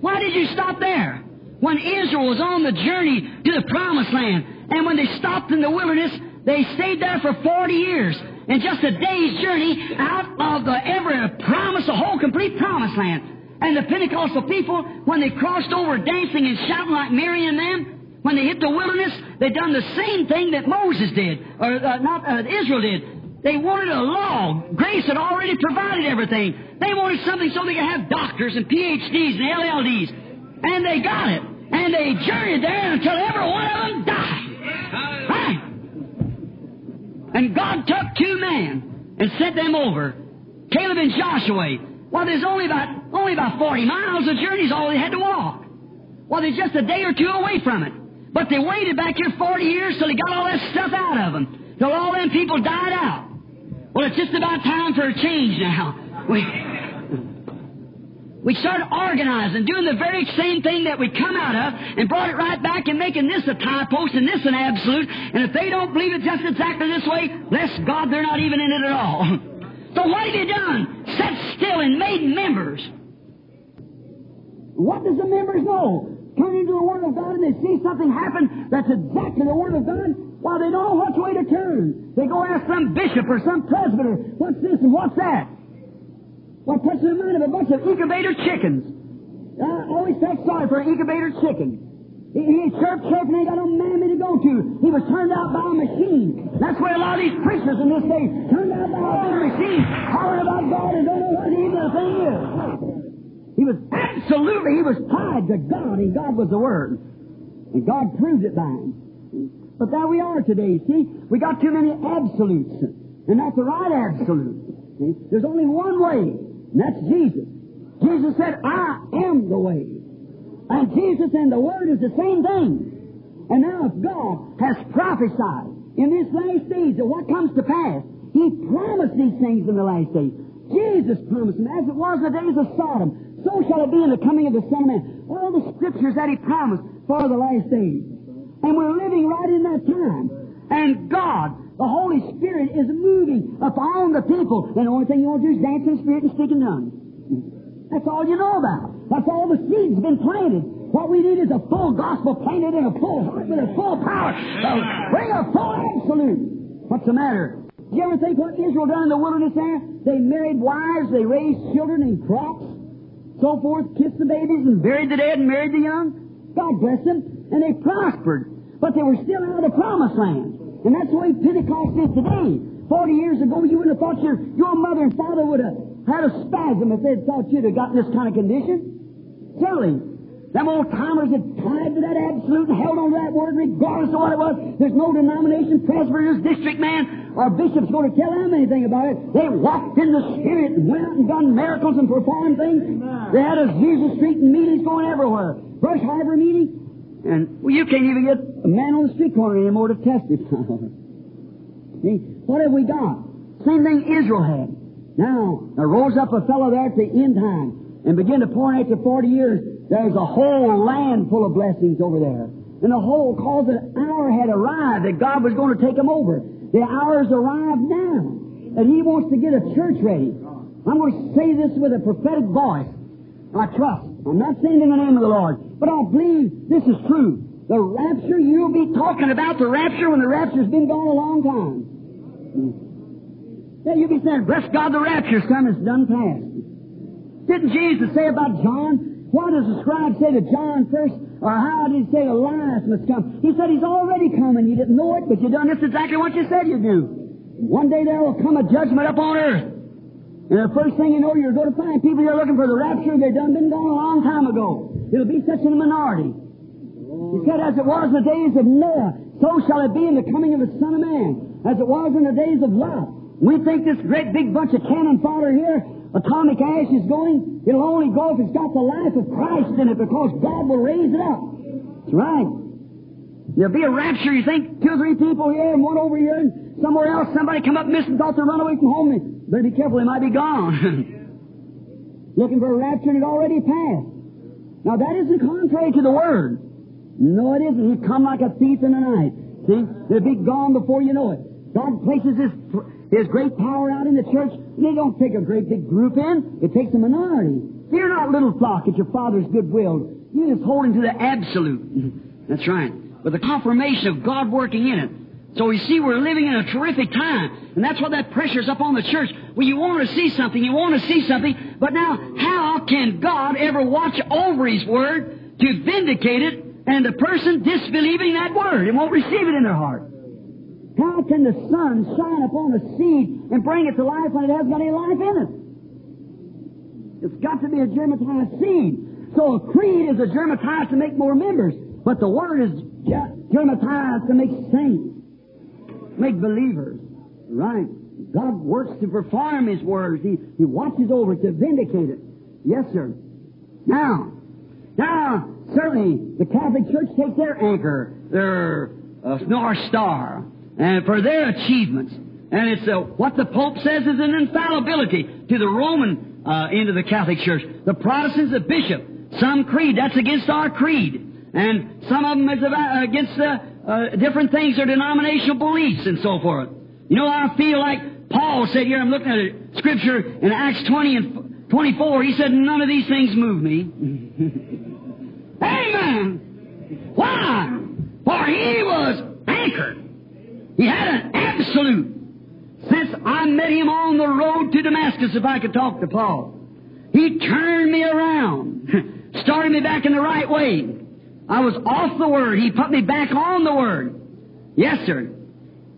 Why did you stop there? When Israel was on the journey to the promised land, and when they stopped in the wilderness, they stayed there for 40 years. And just a day's journey out of the ever promise, the whole complete promised land. And the Pentecostal people, when they crossed over dancing and shouting like Mary and them, when they hit the wilderness, they done the same thing that Moses did, or uh, not uh, Israel did. They wanted a law. Grace had already provided everything. They wanted something so they could have doctors and PhDs and LLDs. And they got it. And they journeyed there until every one of them died. And God took two men and sent them over, Caleb and Joshua. Well, there's only about only about 40 miles of journey is all they had to walk. Well, they're just a day or two away from it. But they waited back here 40 years till they got all that stuff out of them, till all them people died out. Well, it's just about time for a change now. We, we started organizing, doing the very same thing that we come out of, and brought it right back and making this a tie post and this an absolute. And if they don't believe it just exactly this way, bless God, they're not even in it at all. So what have you done? Sat still and made members. What does the members know? Turn into the Word of God and they see something happen that's exactly the Word of God. While they don't know which way to turn. They go ask some bishop or some presbyter, what's this and what's that? Well, puts in the mind of a bunch of incubator chickens. I always felt sorry for an incubator chicken. He, he chirped, chirped, and ain't got no mammy to go to. He was turned out by a machine. That's where a lot of these preachers in this day turned out by a big machine, hollering about God and don't know what even the thing is. He was absolutely, he was tied to God, and God was the Word. And God proved it by him. But there we are today, see? We got too many absolutes. And that's the right absolute. See? There's only one way, and that's Jesus. Jesus said, I am the way. And Jesus and the Word is the same thing. And now if God has prophesied in this last days of what comes to pass, He promised these things in the last days. Jesus promised them, as it was in the days of Sodom, so shall it be in the coming of the Son of Man. All the scriptures that He promised for the last days. And we're living right in that time. And God, the Holy Spirit, is moving upon the people. And the only thing you want to do is dance in the Spirit and speak in tongues. That's all you know about. That's all the seeds been planted. What we need is a full gospel planted in a full heart with a full power. So bring a full absolute. What's the matter? Do you ever think what Israel done in the wilderness there? They married wives, they raised children and crops, so forth, kissed the babies and buried the dead and married the young. God bless them. And they prospered. But they were still out of the promised land. And that's the way Pentecost is today. Forty years ago, you wouldn't have thought your, your mother and father would have had a spasm if they'd thought you'd have gotten this kind of condition. Silly. Them old timers had tied to that absolute and held on to that word regardless of what it was. There's no denomination, presbyters, district man, or bishop's going to tell them anything about it. They walked in the Spirit and went out and done miracles and performed things. They had a Jesus Street and meetings going everywhere. Brush arbor meeting. And well, you can't even get a man on the street corner anymore to testify. See, what have we got? Same thing Israel had. Now, there rose up a fellow there at the end time and began to pour after 40 years. There's a whole land full of blessings over there. And the whole cause the hour had arrived that God was going to take them over. The hour's arrived now. And He wants to get a church ready. I'm going to say this with a prophetic voice. I trust. I'm not saying in the name of the Lord, but I believe this is true. The rapture, you'll be talking about the rapture when the rapture's been gone a long time. Yeah, you'll be saying, bless God, the rapture's come, it's done past. Didn't Jesus say about John? What does the scribe say to John first? Or how did he say the Elias must come? He said he's already coming. You didn't know it, but you done this exactly what you said you'd do. One day there will come a judgment upon earth. And the first thing you know, you're going to find people you're looking for the rapture, they've done been gone a long time ago. It'll be such a minority. He said, as it was in the days of Noah, so shall it be in the coming of the Son of Man. As it was in the days of Lot. We think this great big bunch of cannon fodder here, atomic ash is going, it'll only go if it's got the life of Christ in it because God will raise it up. That's right. There'll be a rapture, you think, two or three people here and one over here and somewhere else, somebody come up missing, thought they run away from home. Better be careful, they might be gone. Looking for a rapture and it already passed. Now that isn't contrary to the Word. No, it isn't. He'd come like a thief in the night. See? It'll be gone before you know it. God places His, His great power out in the church. He don't take a great big group in. It takes a minority. Fear not, little flock, at your Father's good will. You're just holding to the absolute. That's right. With the confirmation of God working in it. So you see, we're living in a terrific time. And that's what that pressure's up on the church. Well, you want to see something, you want to see something, but now, how can God ever watch over His Word to vindicate it and the person disbelieving that Word and won't receive it in their heart? How can the sun shine upon a seed and bring it to life when it hasn't got any life in it? It's got to be a germatized seed. So a creed is a germatized to make more members, but the Word is germatized to make saints make believers. Right. God works to perform His words. He, he watches over to vindicate it. Yes, sir. Now, now, certainly, the Catholic Church takes their anchor, their uh, North Star, and for their achievements. And it's uh, what the Pope says is an infallibility to the Roman uh, end of the Catholic Church. The Protestants, the bishop, some creed, that's against our creed. And some of them is against the uh, different things or denominational beliefs and so forth. You know, I feel like Paul said here, I'm looking at a scripture in Acts 20 and 24, he said, none of these things move me. Amen! Why? For he was anchored. He had an absolute. Since I met him on the road to Damascus, if I could talk to Paul, he turned me around, started me back in the right way. I was off the Word. He put me back on the Word. Yes, sir.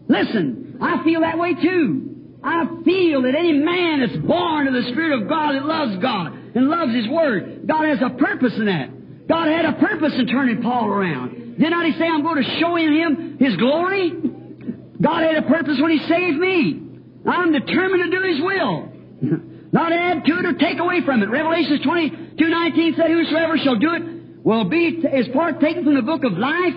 Listen, I feel that way too. I feel that any man that's born of the Spirit of God that loves God and loves His Word, God has a purpose in that. God had a purpose in turning Paul around. Did not He say, I'm going to show him His glory? God had a purpose when He saved me. I'm determined to do His will. Not add to it or take away from it. Revelation 22, 19 said, Whosoever shall do it will be, is part taken from the book of life.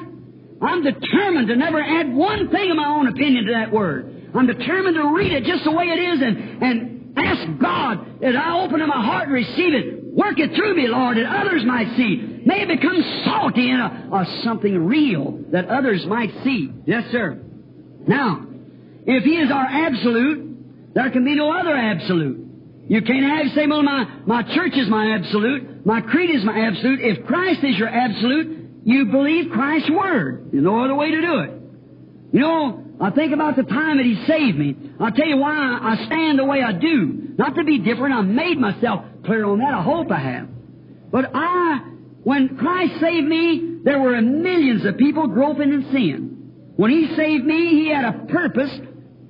I'm determined to never add one thing of my own opinion to that word. I'm determined to read it just the way it is and, and ask God that I open up my heart and receive it. Work it through me, Lord, that others might see. May it become salty and a, a something real that others might see. Yes, sir. Now, if He is our absolute, there can be no other absolute. You can't have say, well, my, my church is my absolute, my creed is my absolute. If Christ is your absolute, you believe Christ's word. There's no other way to do it. You know, I think about the time that He saved me. I'll tell you why I stand the way I do. Not to be different. I've made myself clear on that. I hope I have. But I, when Christ saved me, there were millions of people groping in sin. When He saved me, He had a purpose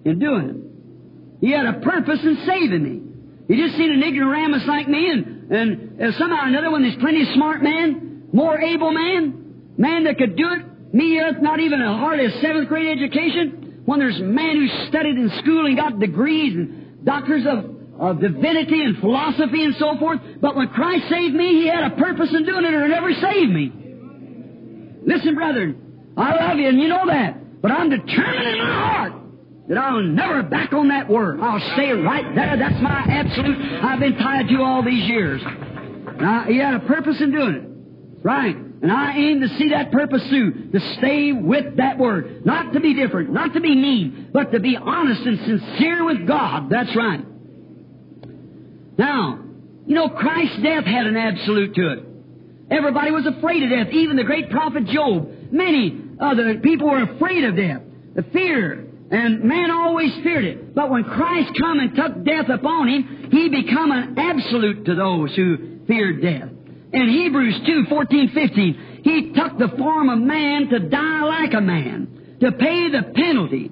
in doing it. He had a purpose in saving me. He just seen an ignoramus like me, and, and somehow or another, when there's plenty smart man, more able man, man that could do it, me, not even a hardly a seventh grade education, when there's man who studied in school and got degrees and doctors of, of divinity and philosophy and so forth, but when Christ saved me, He had a purpose in doing it, or never saved me. Listen, brethren, I love you, and you know that, but I'm determined in my heart that I'll never back on that word. I'll stay right there. That's my absolute. I've been tied to all these years. Now, he had a purpose in doing it. Right. And I aim to see that purpose through, to stay with that word. Not to be different, not to be mean, but to be honest and sincere with God. That's right. Now, you know, Christ's death had an absolute to it. Everybody was afraid of death. Even the great prophet Job. Many other people were afraid of death. The fear and man always feared it. But when Christ come and took death upon him, he become an absolute to those who feared death. In Hebrews 2, 14, 15, he took the form of man to die like a man, to pay the penalty.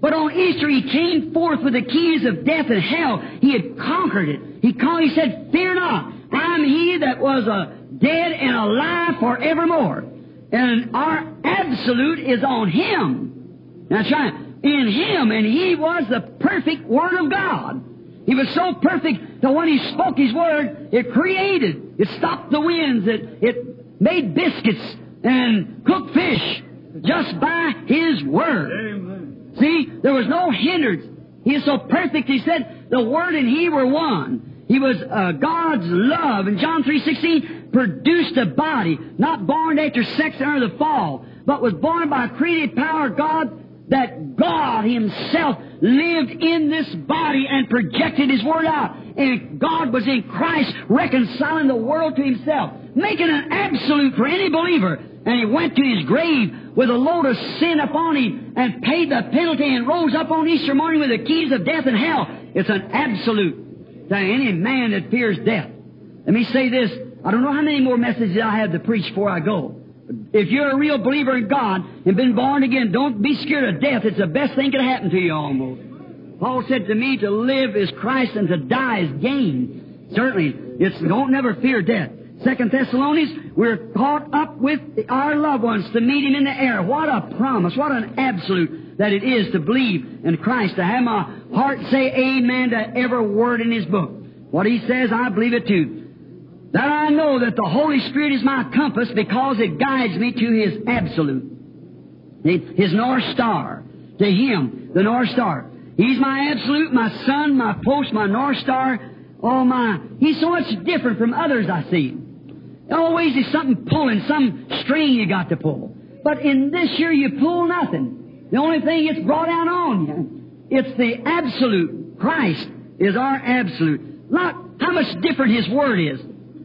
But on Easter he came forth with the keys of death and hell. He had conquered it. He, called, he said, Fear not, I'm he that was a dead and alive forevermore. And our absolute is on him. That's right in Him, and He was the perfect Word of God. He was so perfect that when He spoke His Word, it created, it stopped the winds, it, it made biscuits and cooked fish just by His Word. Amen. See, there was no hindrance. He is so perfect, He said, the Word and He were one. He was uh, God's love. In John 3.16, produced a body, not born after sex under the fall, but was born by a creative power of God that God Himself lived in this body and projected His Word out. And God was in Christ reconciling the world to Himself, making an absolute for any believer. And He went to His grave with a load of sin upon Him and paid the penalty and rose up on Easter morning with the keys of death and hell. It's an absolute to any man that fears death. Let me say this. I don't know how many more messages I have to preach before I go. If you're a real believer in God and been born again, don't be scared of death. It's the best thing could happen to you almost. Paul said to me, to live is Christ and to die is gain. Certainly, it's don't never fear death. Second Thessalonians, we're caught up with our loved ones to meet Him in the air. What a promise, what an absolute that it is to believe in Christ, to have my heart say amen to every word in His book. What He says, I believe it too. That I know that the Holy Spirit is my compass because it guides me to His absolute. His North Star. To Him, the North Star. He's my absolute, my sun, my post, my North Star. Oh my, He's so much different from others I see. Always there's something pulling, some string you got to pull. But in this year you pull nothing. The only thing it's brought down on you, it's the absolute. Christ is our absolute. Look how much different His Word is.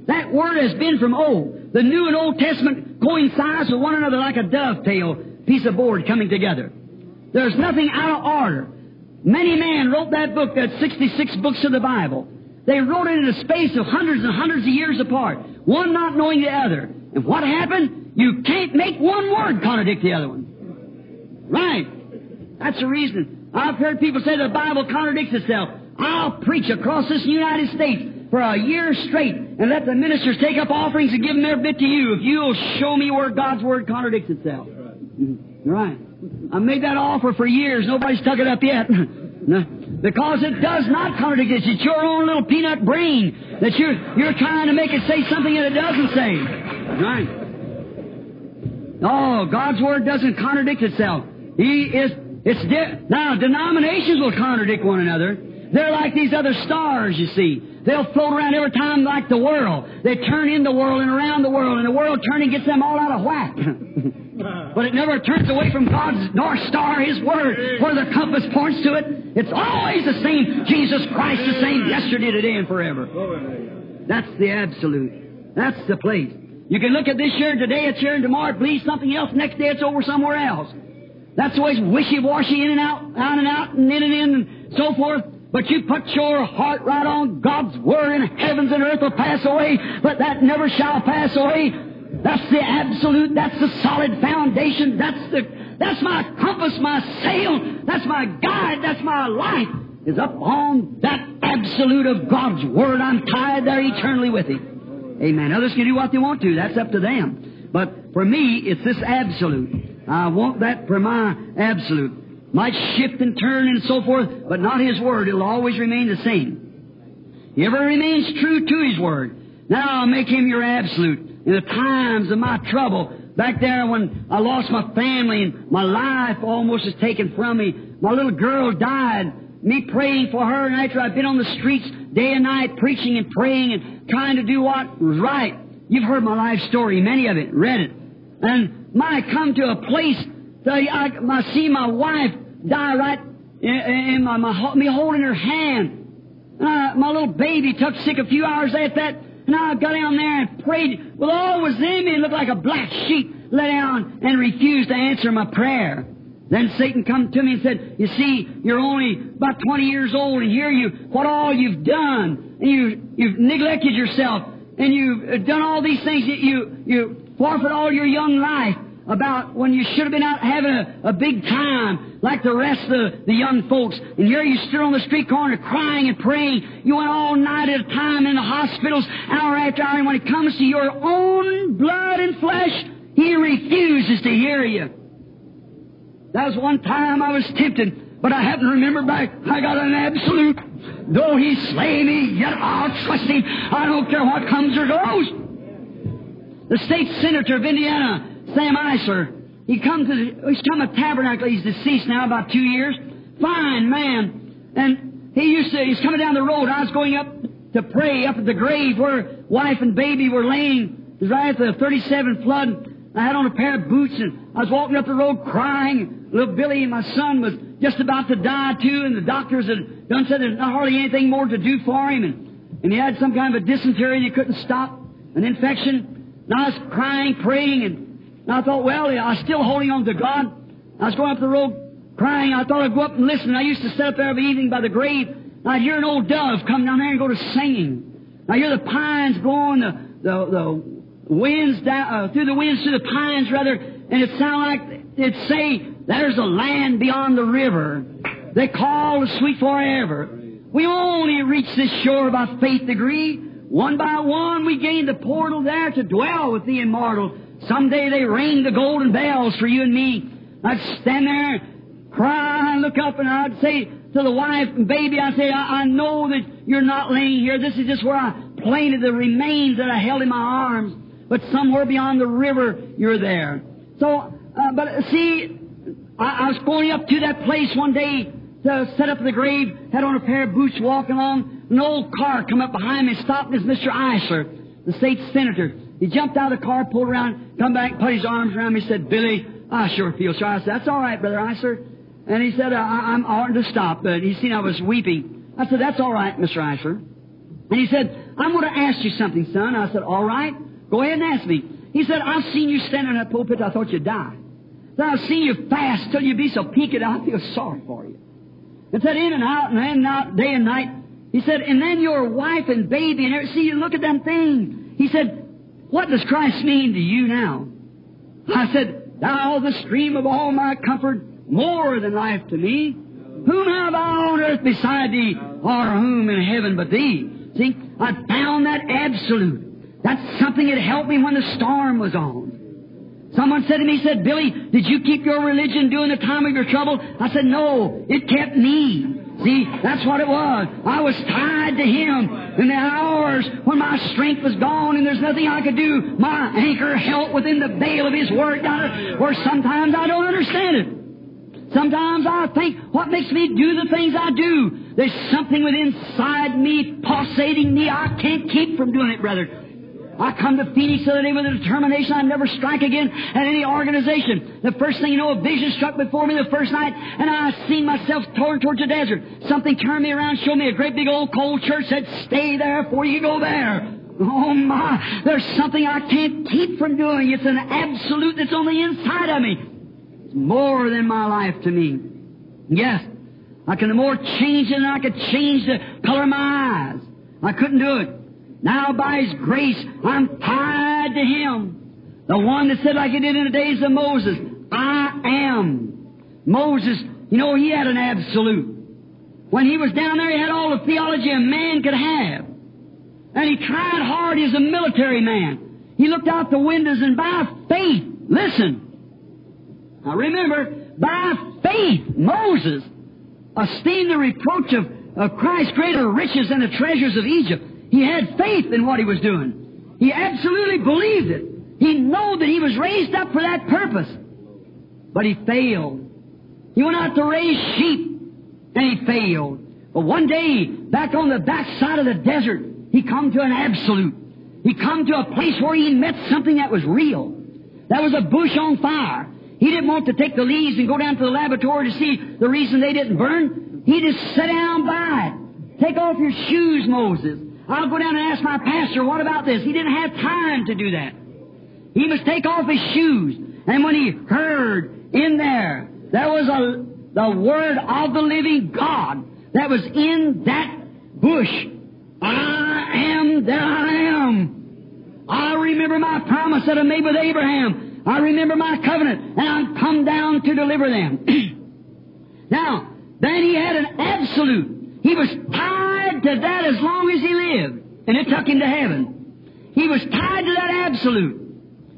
That word has been from old. The New and Old Testament coincides with one another like a dovetail piece of board coming together. There's nothing out of order. Many men wrote that book, that 66 books of the Bible. They wrote it in a space of hundreds and hundreds of years apart, one not knowing the other. And what happened? You can't make one word contradict the other one. Right. That's the reason. I've heard people say the Bible contradicts itself. I'll preach across this United States for a year straight and let the ministers take up offerings and give them their bit to you if you'll show me where God's Word contradicts itself. Right. I made that offer for years. Nobody's took it up yet. no. Because it does not contradict it. It's your own little peanut brain that you're, you're trying to make it say something that it doesn't say. Right. No, God's Word doesn't contradict itself. He is, it's, di- now denominations will contradict one another. They're like these other stars, you see. They'll float around every time like the world. They turn in the world and around the world, and the world turning gets them all out of whack. but it never turns away from God's North Star, His Word, where the compass points to it. It's always the same. Jesus Christ the same yesterday, today, and forever. That's the absolute. That's the place. You can look at this here, today it's here, and tomorrow it believes something else, next day it's over somewhere else. That's the way it's wishy-washy, in and out, out and out, and in and in, and so forth. But you put your heart right on God's Word, and heavens and earth will pass away, but that never shall pass away. That's the absolute, that's the solid foundation, that's the, that's my compass, my sail, that's my guide, that's my life, is up on that absolute of God's Word. I'm tied there eternally with Him. Amen. Others can do what they want to, that's up to them. But for me, it's this absolute. I want that for my absolute might shift and turn and so forth, but not His Word. It'll always remain the same. He ever remains true to His Word. Now I'll make Him your absolute. In the times of my trouble, back there when I lost my family and my life almost was taken from me, my little girl died, me praying for her, and after I've been on the streets day and night preaching and praying and trying to do what was right. You've heard my life story, many of it, read it. And my come to a place that I, I see my wife die right in, in my, my, me holding her hand. And I, my little baby took sick a few hours after that, and I got down there and prayed with all was in me and looked like a black sheep, lay down and refused to answer my prayer. Then Satan come to me and said, You see, you're only about 20 years old, and here you, what all you've done, and you, you've neglected yourself, and you've done all these things, that you, you forfeit all your young life about when you should have been out having a, a big time like the rest of the, young folks. And here you stood on the street corner crying and praying. You went all night at a time in the hospitals, hour after hour. And when it comes to your own blood and flesh, he refuses to hear you. That was one time I was tempted, but I haven't remembered back. I got an absolute. Though he slay me, yet I'll trust him. I don't care what comes or goes. The state senator of Indiana Sam Eisler. He come to the, he's come to Tabernacle. He's deceased now, about two years. Fine man. And he used to, he's coming down the road. I was going up to pray up at the grave where wife and baby were laying. Right after the 37 flood. I had on a pair of boots and I was walking up the road crying. Little Billy, my son, was just about to die too, and the doctors had done said there's not hardly anything more to do for him, and, and he had some kind of a dysentery and he couldn't stop an infection. And I was crying, praying, and and I thought, well, I was still holding on to God. I was going up the road crying. I thought I'd go up and listen. I used to sit up there every evening by the grave. And I'd hear an old dove come down there and go to singing. I hear the pines blowing, the, the, the winds down, uh, through the winds, through the pines rather, and it sounded like it'd say, there's a land beyond the river. They call the sweet forever. We only reach this shore by faith degree. One by one we gain the portal there to dwell with the immortal. Someday they ring the golden bells for you and me. I'd stand there, cry, and look up, and I'd say to the wife and baby, I'd say, I, I know that you're not laying here. This is just where I planted the remains that I held in my arms. But somewhere beyond the river, you're there. So, uh, but see, I, I was going up to that place one day to set up the grave, had on a pair of boots walking along. An old car come up behind me, stopped, it's Mr. Eisler, the state senator. He jumped out of the car, pulled around, come back, put his arms around me, said, Billy, I sure feel sorry. I said, that's all right, Brother Eisler. And he said, I, I'm ought to stop. But he seen I was weeping. I said, that's all right, Mr. Eisler. And he said, I'm going to ask you something, son. I said, all right. Go ahead and ask me. He said, I've seen you standing in that pulpit. I thought you'd die. Then I've seen you fast till you be so peaked I feel sorry for you. And said, in and out and in and out, day and night. He said, and then your wife and baby and everything. See, you look at them things. He said, what does Christ mean to you now? I said, Thou the stream of all my comfort, more than life to me. Whom have I on earth beside thee, or whom in heaven but thee? See, I found that absolute. That's something that helped me when the storm was on. Someone said to me, said, Billy, did you keep your religion during the time of your trouble? I said, no, it kept me. See, that's what it was. I was tied to Him. In the hours when my strength was gone and there's nothing I could do, my anchor held within the veil of His Word, God, where sometimes I don't understand it. Sometimes I think, what makes me do the things I do? There's something within inside me, pulsating me. I can't keep from doing it, brother. I come to Phoenix the other day with a determination I'd never strike again at any organization. The first thing you know, a vision struck before me the first night, and I seen myself torn towards the desert. Something turned me around, showed me a great big old cold church, said, stay there before you go there. Oh my, there's something I can't keep from doing. It's an absolute that's on the inside of me. It's more than my life to me. Yes, I can the more change it than I could change the color of my eyes. I couldn't do it. Now by His grace, I'm tied to Him. The one that said like He did in the days of Moses, I am. Moses, you know, he had an absolute. When he was down there, he had all the theology a man could have. And he tried hard as a military man. He looked out the windows and by faith, listen. Now remember, by faith, Moses esteemed the reproach of, of Christ greater riches than the treasures of Egypt. He had faith in what he was doing. He absolutely believed it. He knew that he was raised up for that purpose. But he failed. He went out to raise sheep, and he failed. But one day, back on the backside of the desert, he come to an absolute. He come to a place where he met something that was real. That was a bush on fire. He didn't want to take the leaves and go down to the laboratory to see the reason they didn't burn. He just sat down by it. Take off your shoes, Moses. I'll go down and ask my pastor, what about this? He didn't have time to do that. He must take off his shoes. And when he heard in there, there was a, the word of the living God that was in that bush. I am that I am. I remember my promise that I made with Abraham. I remember my covenant, and I'm come down to deliver them. now, then he had an absolute. He was to that as long as he lived, and it took him to heaven. He was tied to that absolute.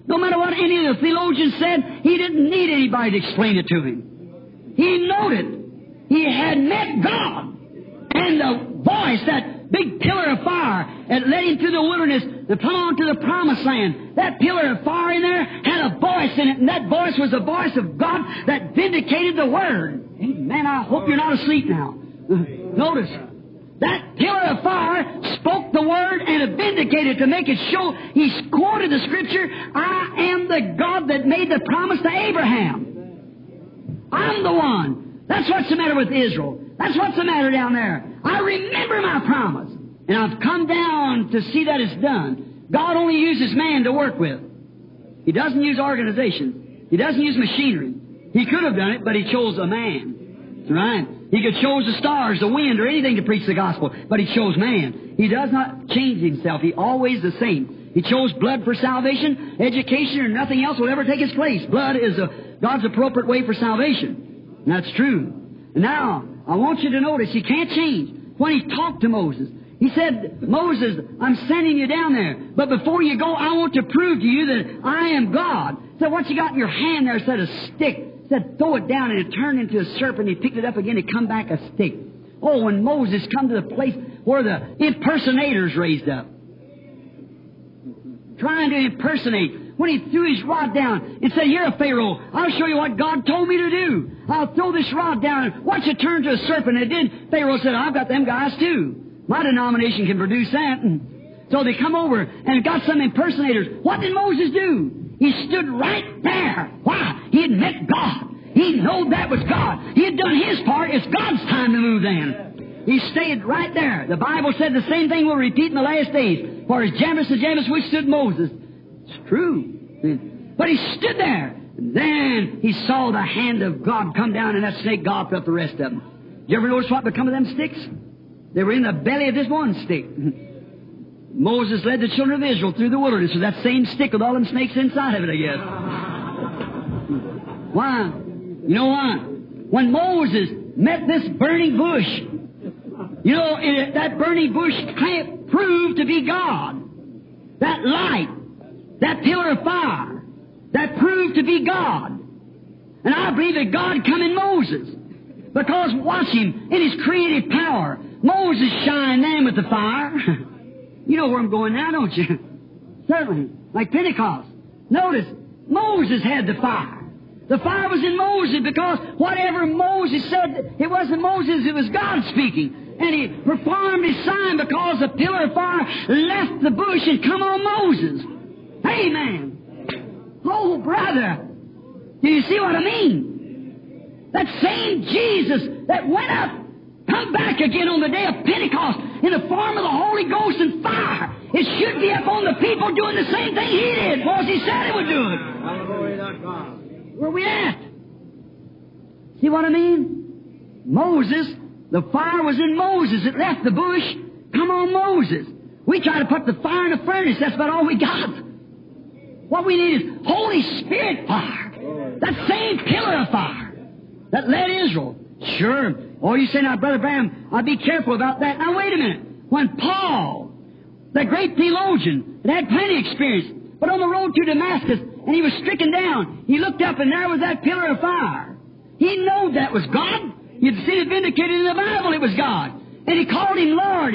No matter what any of the theologians said, he didn't need anybody to explain it to him. He knowed it. He had met God. And the voice, that big pillar of fire that led him through the wilderness to come on to the promised land, that pillar of fire in there had a voice in it, and that voice was the voice of God that vindicated the Word. Man, I hope you're not asleep now. Notice, that pillar of fire spoke the word and it vindicated to make it show. He quoted the scripture, I am the God that made the promise to Abraham. I'm the one. That's what's the matter with Israel. That's what's the matter down there. I remember my promise. And I've come down to see that it's done. God only uses man to work with. He doesn't use organizations. He doesn't use machinery. He could have done it, but he chose a man. Right? He could chose the stars, the wind, or anything to preach the gospel, but he chose man. He does not change himself. He always the same. He chose blood for salvation. Education or nothing else will ever take his place. Blood is a, God's appropriate way for salvation. And that's true. Now, I want you to notice he can't change. When he talked to Moses, he said, Moses, I'm sending you down there. But before you go, I want to prove to you that I am God. So what you got in your hand there said a stick said, throw it down, and it turned into a serpent. He picked it up again, and it come back a stick. Oh, when Moses come to the place where the impersonators raised up, trying to impersonate, when he threw his rod down and said, Here, Pharaoh, I'll show you what God told me to do. I'll throw this rod down and watch it turn to a serpent. And it did. Pharaoh said, I've got them guys too. My denomination can produce that. And so they come over and got some impersonators. What did Moses do? He stood right there. Why? He had met God. He knew that was God. He had done his part. It's God's time to move then. He stayed right there. The Bible said the same thing will repeat in the last days. For as Jannes and Jambres withstood Moses. It's true. But he stood there. And then he saw the hand of God come down and that snake gulped up the rest of them. You ever notice what become of them sticks? They were in the belly of this one stick. Moses led the children of Israel through the wilderness with that same stick with all them snakes inside of it, I guess. Why? You know why? When Moses met this burning bush, you know, it, that burning bush can't prove to be God. That light, that pillar of fire, that proved to be God. And I believe that God come in Moses. Because watch him in his creative power. Moses shined then with the fire. you know where I'm going now, don't you? Certainly. Like Pentecost. Notice, Moses had the fire. The fire was in Moses because whatever Moses said, it wasn't Moses, it was God speaking. And he performed his sign because the pillar of fire left the bush and come on Moses. Amen. Oh, brother. Do you see what I mean? That same Jesus that went up, come back again on the day of Pentecost in the form of the Holy Ghost and fire. It should be up on the people doing the same thing he did, because he said he would do it. Where we at? See what I mean? Moses, the fire was in Moses. It left the bush. Come on, Moses. We try to put the fire in the furnace. That's about all we got. What we need is Holy Spirit fire. That same pillar of fire that led Israel. Sure. Oh, you say now, Brother Branham, I'll be careful about that. Now, wait a minute. When Paul, the great theologian, had plenty of experience, but on the road to Damascus, and he was stricken down, he looked up and there was that pillar of fire. He knew that was God. You'd seen it vindicated in the Bible it was God. And he called him Lord.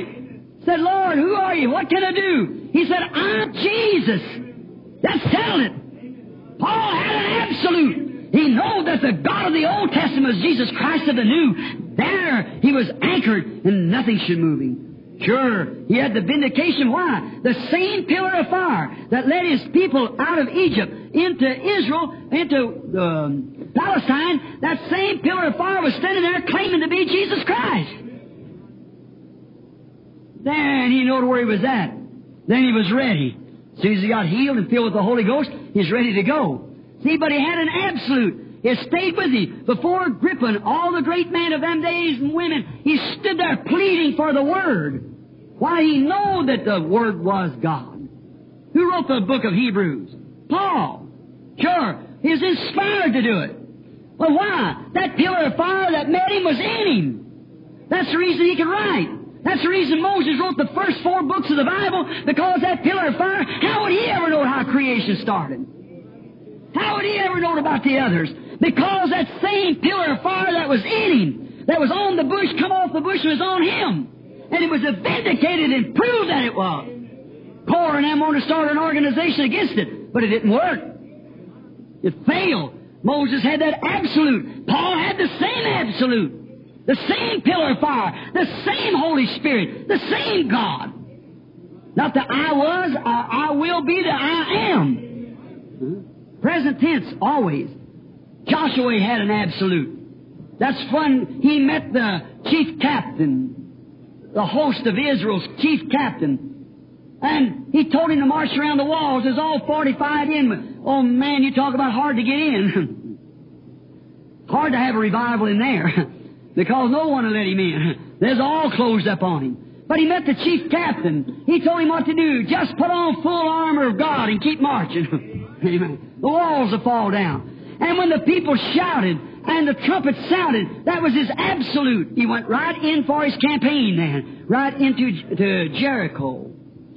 Said, Lord, who are you? What can I do? He said, I'm Jesus. That's telling it. Paul had an absolute. He knew that the God of the Old Testament was Jesus Christ of the New. There he was anchored and nothing should move him. Sure, he had the vindication. Why? The same pillar of fire that led his people out of Egypt into Israel, into um, Palestine, that same pillar of fire was standing there claiming to be Jesus Christ. Then he knew where he was at. Then he was ready. As soon as he got healed and filled with the Holy Ghost, he's ready to go. See, but he had an absolute. It stayed with him. Before Agrippa, all the great men of them days and women, he stood there pleading for the Word. Why, he knew that the Word was God. Who wrote the book of Hebrews? Paul. Sure, he was inspired to do it. Well, why? That pillar of fire that met him was in him. That's the reason he could write. That's the reason Moses wrote the first four books of the Bible, because that pillar of fire, how would he ever know how creation started? How would he ever known about the others? Because that same pillar of fire that was in him, that was on the bush, come off the bush, was on him. And it was vindicated and proved that it was. Core and them wanted to start an organization against it, but it didn't work. It failed. Moses had that absolute. Paul had the same absolute. The same pillar of fire, the same Holy Spirit, the same God. Not the I was, or I will be, the I am. Present tense, always. Joshua had an absolute. That's when he met the chief captain, the host of Israel's chief captain. And he told him to march around the walls. There's all fortified in. Oh man, you talk about hard to get in. hard to have a revival in there. because no one will let him in. There's all closed up on him. But he met the chief captain. He told him what to do. Just put on full armor of God and keep marching. Amen. The walls will fall down. And when the people shouted and the trumpet sounded, that was his absolute. He went right in for his campaign then, right into to Jericho.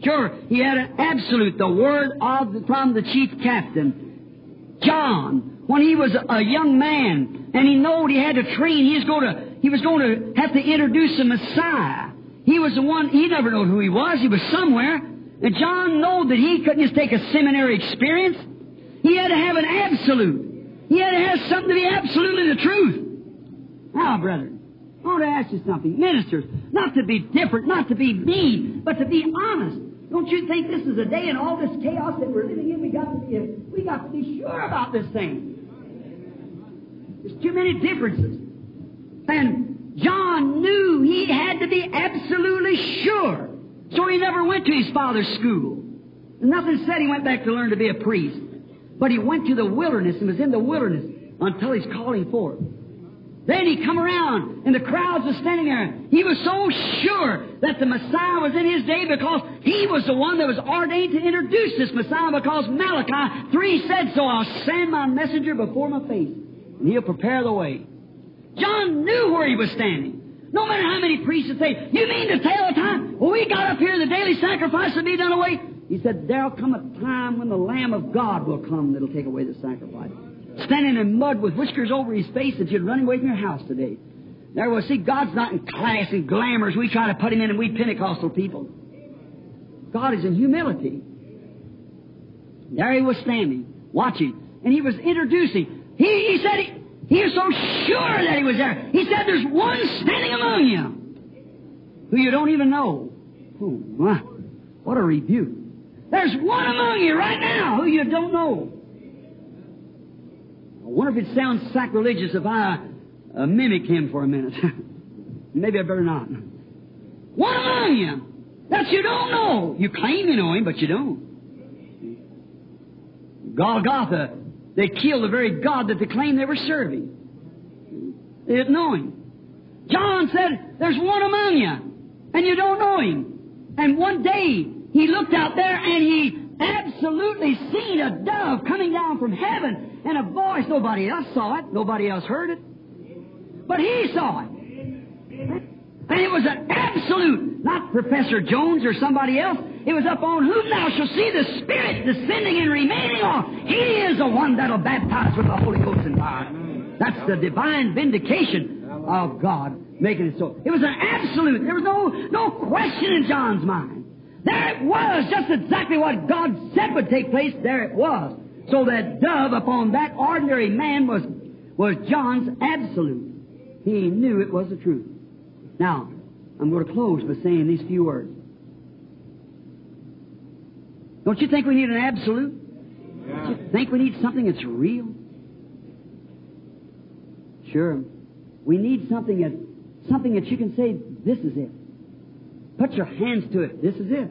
Sure, he had an absolute, the word of the, from the chief captain. John, when he was a young man and he knew he had to train, he was going to, he was going to have to introduce the Messiah. He was the one, he never knew who he was, he was somewhere. And John knew that he couldn't just take a seminary experience. He had to have an absolute. He had to have something to be absolutely the truth. Now, brethren, I want to ask you something. Ministers, not to be different, not to be mean, but to be honest. Don't you think this is a day in all this chaos that we're living in? We got to be, we got to be sure about this thing. There's too many differences. And John knew he had to be absolutely sure. So he never went to his father's school. Nothing said he went back to learn to be a priest. But he went to the wilderness and was in the wilderness until he's calling forth. Then he come around and the crowds were standing there. He was so sure that the Messiah was in his day because he was the one that was ordained to introduce this Messiah because Malachi 3 said so. I'll send my messenger before my face and he'll prepare the way. John knew where he was standing. No matter how many priests would say, You mean to tell the time? Well, we got up here, the daily sacrifice will be done away. He said, There'll come a time when the Lamb of God will come that'll take away the sacrifice. Standing in mud with whiskers over his face that you'd run away from your house today. There was, see, God's not in class and glamours. We try to put him in and we Pentecostal people. God is in humility. There he was standing, watching, and he was introducing. He, he said he, he was so sure that he was there. He said, There's one standing among you who you don't even know. Oh, my. What a rebuke. There's one among you right now who you don't know. I wonder if it sounds sacrilegious if I uh, mimic him for a minute. Maybe I better not. One among you that you don't know. You claim you know him, but you don't. Golgotha, they killed the very God that they claimed they were serving. They didn't know him. John said, There's one among you, and you don't know him. And one day, he looked out there and he absolutely seen a dove coming down from heaven and a voice. Nobody else saw it, nobody else heard it. But he saw it. And it was an absolute, not Professor Jones or somebody else. It was up on whom thou shalt see the Spirit descending and remaining on. He is the one that'll baptize with the Holy Ghost and fire. That's the divine vindication of God making it so. It was an absolute. There was no, no question in John's mind. There it was, just exactly what God said would take place. There it was. So that dove upon that ordinary man was, was John's absolute. He knew it was the truth. Now, I'm going to close by saying these few words. Don't you think we need an absolute? Don't you think we need something that's real? Sure. We need something that something that you can say, this is it. Put your hands to it. This is it.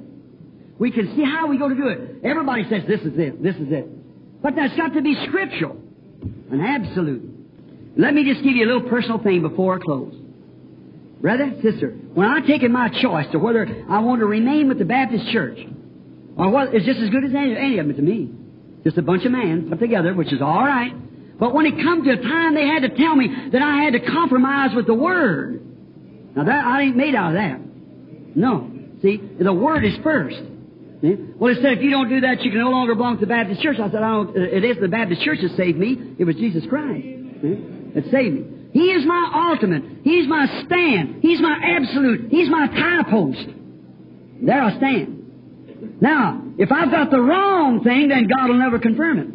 We can see how we go to do it. Everybody says this is it. This is it. But that's got to be scriptural. An absolute. Let me just give you a little personal thing before I close. Brother, sister, when I taken my choice to whether I want to remain with the Baptist Church, or what is just as good as any, any of them to me. Just a bunch of men put together, which is all right. But when it come to a time, they had to tell me that I had to compromise with the Word. Now that I ain't made out of that. No. See, the Word is first. See? Well, it said if you don't do that, you can no longer belong to the Baptist Church. I said, I don't. Uh, it isn't the Baptist Church that saved me. It was Jesus Christ see? that saved me. He is my ultimate. He's my stand. He's my absolute. He's my tie post. There I stand. Now, if I've got the wrong thing, then God will never confirm it.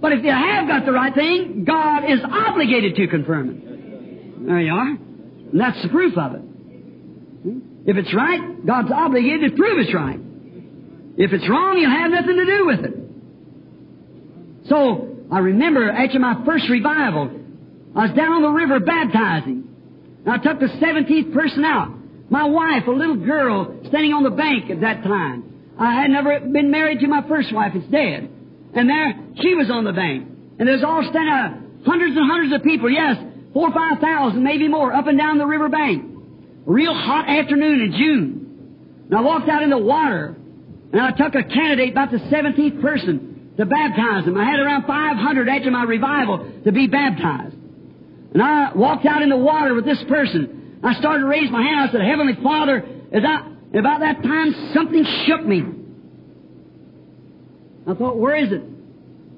But if you have got the right thing, God is obligated to confirm it. There you are. And that's the proof of it. If it's right, God's obligated to prove it's right. If it's wrong, He'll have nothing to do with it. So, I remember after my first revival, I was down on the river baptizing. And I took the 17th person out. My wife, a little girl, standing on the bank at that time. I had never been married to my first wife. It's dead. And there, she was on the bank. And there's all standing uh, hundreds and hundreds of people. Yes, four or five thousand, maybe more, up and down the river bank. Real hot afternoon in June. And I walked out in the water. And I took a candidate, about the 17th person, to baptize him. I had around 500 after my revival to be baptized. And I walked out in the water with this person. I started to raise my hand. I said, Heavenly Father, as I, about that time, something shook me. I thought, where is it?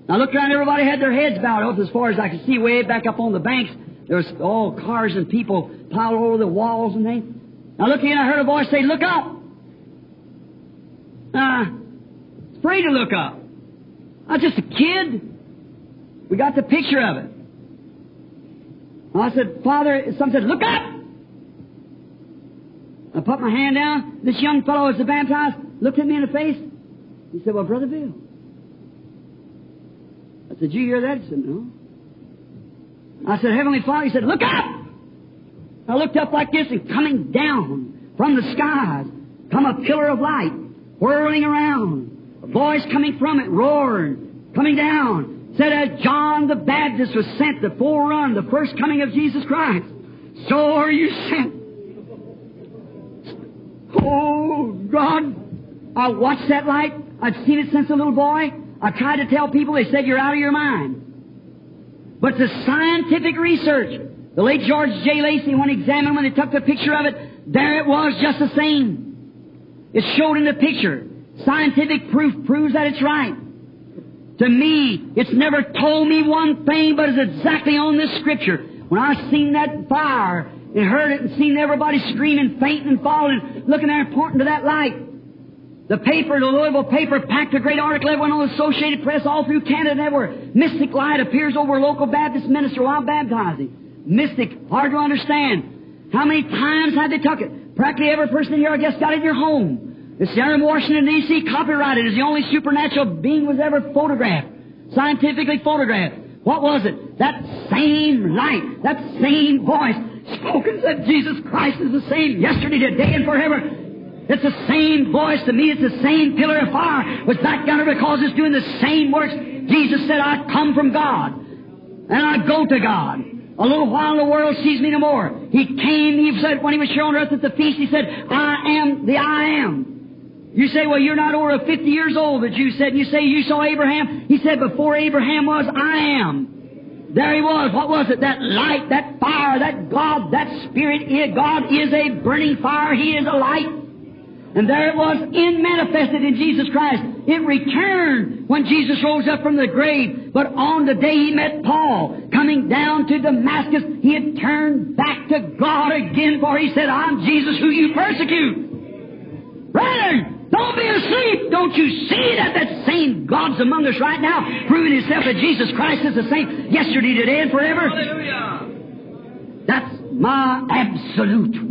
I looked around, everybody had their heads bowed up as far as I could see, way back up on the banks. There was all cars and people piled over the walls and things. I looked in, I heard a voice say, Look up. Ah, Uh, afraid to look up. I was just a kid. We got the picture of it. I said, Father, some said, Look up! I put my hand down. This young fellow was the baptized, looked at me in the face. He said, Well, Brother Bill. I said, Did you hear that? He said, No. I said, Heavenly Father, he said, Look up! I looked up like this and coming down from the skies, come a pillar of light, whirling around, a voice coming from it, roaring, coming down, said as John the Baptist was sent to forerun the first coming of Jesus Christ, so are you sent. Oh, God, I watched that light. I've seen it since a little boy. I tried to tell people, they said, you're out of your mind. But the scientific research, the late George J. Lacey, when examined, when they took the picture of it, there it was, just the same. It showed in the picture. Scientific proof proves that it's right. To me, it's never told me one thing, but it's exactly on this scripture. When I seen that fire and heard it and seen everybody screaming, fainting and falling, looking there and pointing to that light, the paper, the Louisville paper, packed a great article. Went on the Associated Press all through Canada everywhere. Mystic light appears over a local Baptist minister while baptizing. Mystic, hard to understand. How many times had they took it? Practically every person in here, I guess, got it in your home. The center of Washington, D.C., copyrighted as the only supernatural being was ever photographed, scientifically photographed. What was it? That same light, that same voice, spoken said Jesus Christ is the same yesterday, today, and forever. It's the same voice to me. It's the same pillar of fire back down there because it's doing the same works. Jesus said, I come from God and I go to God. A little while the world sees me no more. He came, he said, when he was on earth at the feast, he said, I am the I am. You say, well, you're not over 50 years old, but you said, And you say you saw Abraham. He said, before Abraham was, I am. There he was. What was it? That light, that fire, that God, that Spirit. God is a burning fire. He is a light. And there it was, in manifested in Jesus Christ. It returned when Jesus rose up from the grave. But on the day he met Paul, coming down to Damascus, he had turned back to God again, for he said, I'm Jesus who you persecute. Brethren, don't be asleep. Don't you see that that same God's among us right now, proving himself that Jesus Christ is the same yesterday, today, and forever? Hallelujah. That's my absolute.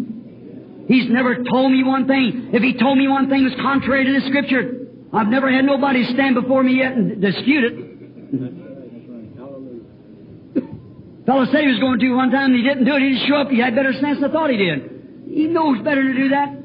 He's never told me one thing. If he told me one thing was contrary to the Scripture, I've never had nobody stand before me yet and dispute it. Fellow said he was going to one time and he didn't do it. He didn't show up. He had better sense than I thought he did. He knows better to do that.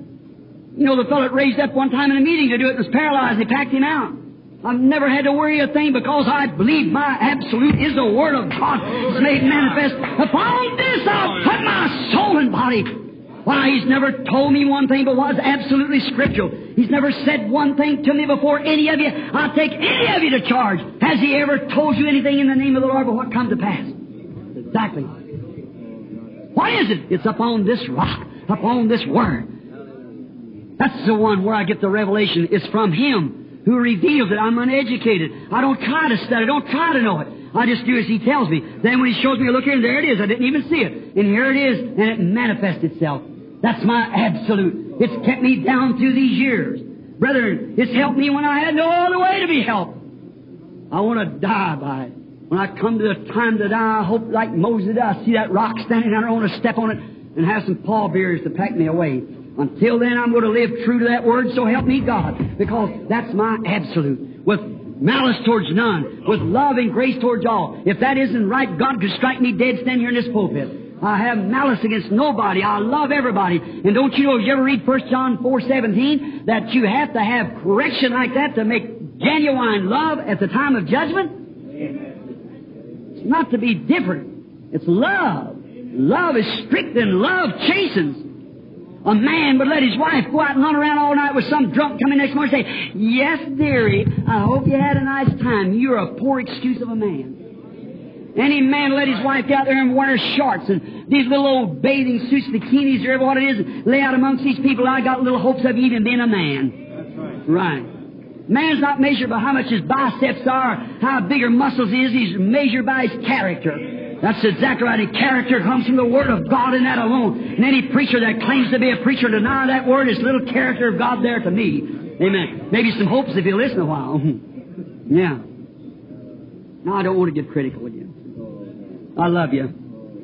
You know, the fellow that raised up one time in a meeting to do it was paralyzed. They packed him out. I've never had to worry a thing because I believe my absolute is the Word of God. It's made manifest. Upon this I'll put my soul and body. Why, he's never told me one thing but was absolutely scriptural. He's never said one thing to me before any of you. I'll take any of you to charge. Has he ever told you anything in the name of the Lord but what come to pass? Exactly. What is it? It's upon this rock, upon this word. That's the one where I get the revelation. It's from him who reveals it. I'm uneducated. I don't try to study. I don't try to know it. I just do as he tells me. Then when he shows me, look here, and there it is. I didn't even see it. And here it is, and it manifests itself. That's my absolute. It's kept me down through these years. Brethren, it's helped me when I had no other way to be helped. I want to die by it. When I come to the time to die, I hope like Moses, did, I see that rock standing there, I want to step on it and have some pallbearers to pack me away. Until then, I'm going to live true to that word, so help me God, because that's my absolute. With malice towards none, with love and grace towards all. If that isn't right, God could strike me dead standing here in this pulpit. I have malice against nobody. I love everybody. And don't you know, if you ever read 1 John 4 17, that you have to have correction like that to make genuine love at the time of judgment? It's not to be different. It's love. Love is strict and love chastens. A man would let his wife go out and run around all night with some drunk coming next morning and say, Yes, dearie, I hope you had a nice time. You're a poor excuse of a man. Any man let his wife go out there and wear shorts and these little old bathing suits, bikinis, or whatever what it is, lay out amongst these people. I got little hopes of even being a man. That's right. Right. Man's not measured by how much his biceps are, how big her muscles is. He's measured by his character. That's exactly right. And character comes from the Word of God and that alone. And any preacher that claims to be a preacher deny that Word is little character of God there to me. Amen. Maybe some hopes if you listen a while. yeah. Now I don't want to get critical with you. I love you.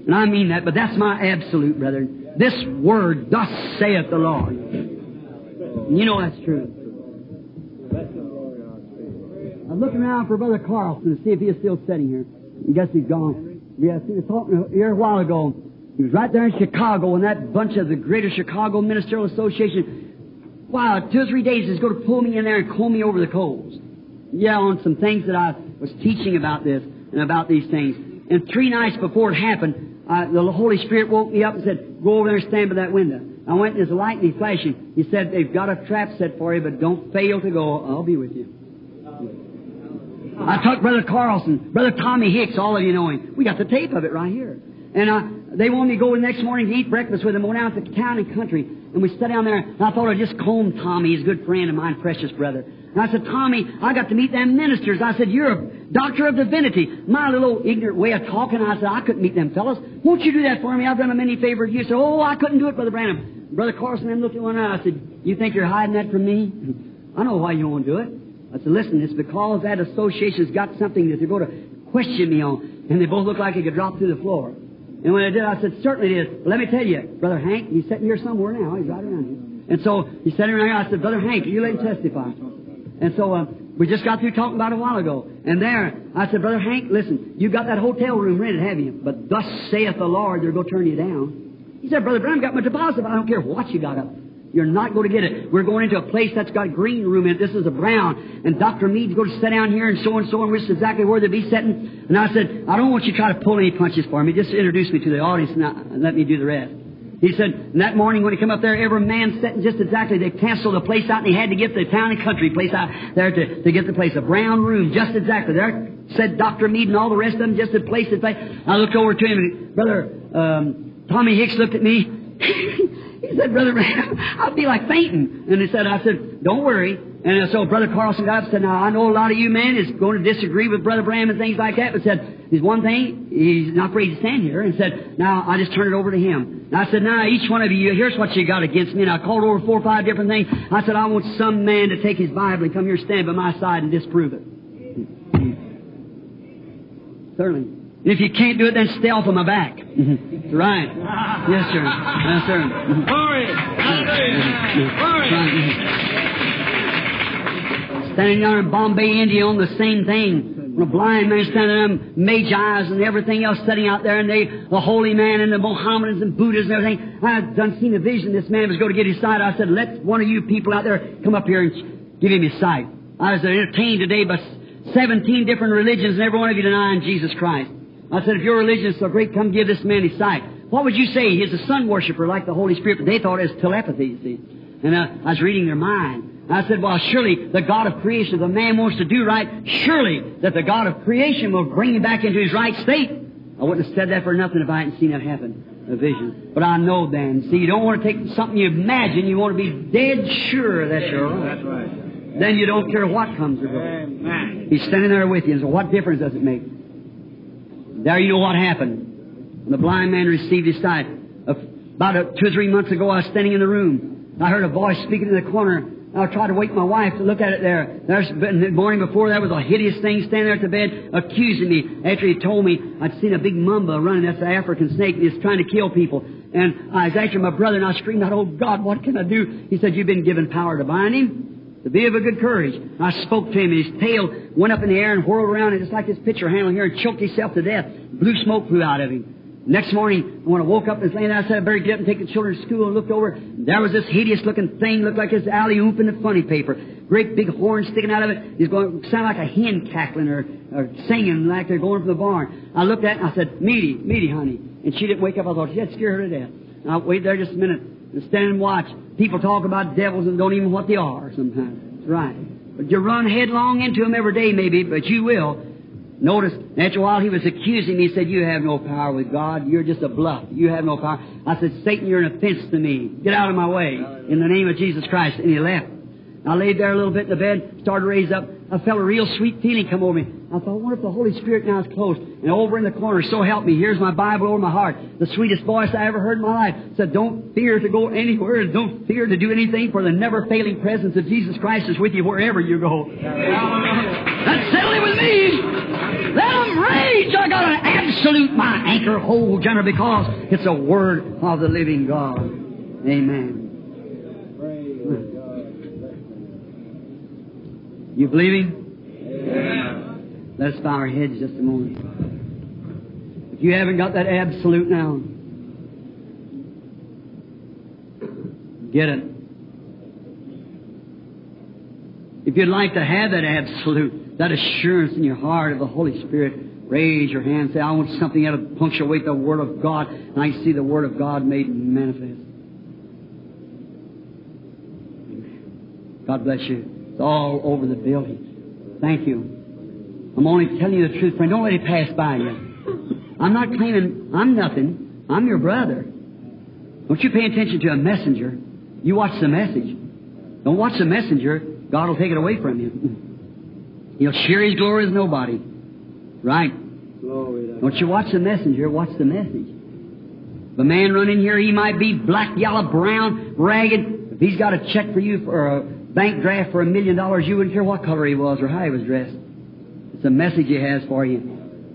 And I mean that, but that's my absolute, brother. This word, thus saith the Lord. You know that's true. I'm looking around for Brother Carlson to see if he is still sitting here. I guess he's gone. Yes, he was talking here a while ago. He was right there in Chicago, and that bunch of the Greater Chicago Ministerial Association, wow, two or three days is going to pull me in there and comb me over the coals. Yeah, on some things that I was teaching about this and about these things. And three nights before it happened, uh, the Holy Spirit woke me up and said, Go over there and stand by that window. I went and there's a lightning flashing. He said, They've got a trap set for you, but don't fail to go. I'll be with you. I took Brother Carlson, Brother Tommy Hicks, all of you know him. We got the tape of it right here. And uh, they wanted me to go the next morning to eat breakfast with them, went out to the town and country. And we sat down there, and I thought I'd just comb Tommy, he's a good friend of mine, precious brother. And I said, Tommy, I got to meet them ministers. I said, you're a doctor of divinity. My little ignorant way of talking, I said, I couldn't meet them fellows. Won't you do that for me? I've done them any favor. You said, oh, I couldn't do it, Brother Branham. Brother Carson then looked at one eye. I said, you think you're hiding that from me? I know why you won't do it. I said, listen, it's because that association's got something that they're going to question me on. And they both looked like they could drop through the floor. And when I did, I said, certainly it is. But let me tell you, Brother Hank, he's sitting here somewhere now. He's right around here. And so he sat around here. I said, Brother Hank, you let him testify. And so uh, we just got through talking about it a while ago. And there, I said, Brother Hank, listen, you got that hotel room rented, have you? But thus saith the Lord, they're going to turn you down. He said, Brother Branham got my deposit. I don't care what you got up. You're not going to get it. We're going into a place that's got green room in it. This is a brown. And Dr. Mead's going to sit down here and so and so and which is exactly where they'll be sitting. And I said, I don't want you to try to pull any punches for me. Just introduce me to the audience and, I, and let me do the rest. He said, and that morning when he came up there, every man sitting just exactly, they canceled the place out and he had to get the town and country place out there to, to get the place. A brown room, just exactly. There said Dr. Mead and all the rest of them, just the place that they, I looked over to him and Brother, um, Tommy Hicks looked at me. he said, Brother Branham, I'd be like fainting. And he said, I said, don't worry. And so Brother Carlson got up said, now I know a lot of you men is going to disagree with Brother Branham and things like that, but said, there's one thing, he's not afraid to stand here, and said, now I just turn it over to him. And I said, now each one of you, here's what you got against me. And I called over four or five different things. I said, I want some man to take his Bible and come here and stand by my side and disprove it. Certainly. And if you can't do it, then stay off of my back. Mm-hmm. right. Yes, sir. Yes, sir. Mm-hmm. Glory! Hallelujah! Glory! Standing there in Bombay, India on the same thing. When a blind man standing there, Magi's and everything else sitting out there, and they, the holy man and the Mohammedans and Buddhists and everything. I had done seen a vision. This man was going to get his sight. I said, let one of you people out there come up here and give him his sight. I was entertained today by 17 different religions, and every one of you denying Jesus Christ. I said, if your religion is so great, come give this man his sight. What would you say? He's a sun worshiper like the Holy Spirit, but they thought it was telepathy, you see. And uh, I was reading their mind. I said, well, surely the God of creation, if the man wants to do right, surely that the God of creation will bring him back into his right state. I wouldn't have said that for nothing if I hadn't seen that happen, a vision. But I know then. See, you don't want to take something you imagine. You want to be dead sure that you're right. That's right. Then you don't care what comes goes. Amen. He's standing there with you. So what difference does it make? There you know what happened. When the blind man received his sight. About a, two or three months ago, I was standing in the room. I heard a voice speaking in the corner. I tried to wake my wife to look at it there. There's, the morning before, there was a hideous thing standing there at the bed accusing me after he told me I'd seen a big mamba running. That's the African snake. And he's trying to kill people. And I was after my brother and I screamed out, Oh God, what can I do? He said, You've been given power to bind him. To be of a good courage. And I spoke to him, and his tail went up in the air and whirled around, and just like this pitcher handle here, and choked himself to death. Blue smoke flew out of him. Next morning, when I woke up and laying I said, I better get up and take the children to school, and looked over. There was this hideous looking thing, looked like this alley oop in the funny paper. Great big horn sticking out of it. He's going, sound like a hen cackling or, or singing like they're going from the barn. I looked at it and I said, Meda, Meda, honey. And she didn't wake up. I thought, she'd scare her to death. And I wait there just a minute and stand and watch. People talk about devils and don't even know what they are sometimes. That's right. But you run headlong into them every day, maybe, but you will. Notice, after a while, he was accusing me. He said, You have no power with God. You're just a bluff. You have no power. I said, Satan, you're an offense to me. Get out of my way in the name of Jesus Christ. And he left. I laid there a little bit in the bed, started to raise up. I felt a real sweet feeling come over me. I thought, wonder if the Holy Spirit now is close. And over in the corner, so help me, here's my Bible over my heart. The sweetest voice I ever heard in my life said, Don't fear to go anywhere don't fear to do anything, for the never failing presence of Jesus Christ is with you wherever you go. That's settling with me. Let them rage. I got to absolute my anchor hold, General, because it's a word of the living God. Amen. You believe him? Let's bow our heads just a moment. If you haven't got that absolute now, get it. If you'd like to have that absolute, that assurance in your heart of the Holy Spirit, raise your hand. Say, I want something that'll punctuate the Word of God, and I see the Word of God made manifest. God bless you. It's all over the building. Thank you. I'm only telling you the truth, friend. Don't let it pass by you. I'm not claiming I'm nothing. I'm your brother. Don't you pay attention to a messenger. You watch the message. Don't watch the messenger. God will take it away from you. He'll share His glory with nobody. Right? Don't you watch the messenger, watch the message. The man running here, he might be black, yellow, brown, ragged. If he's got a check for you for a bank draft for a million dollars, you wouldn't care what color he was or how he was dressed. It's a message he has for you.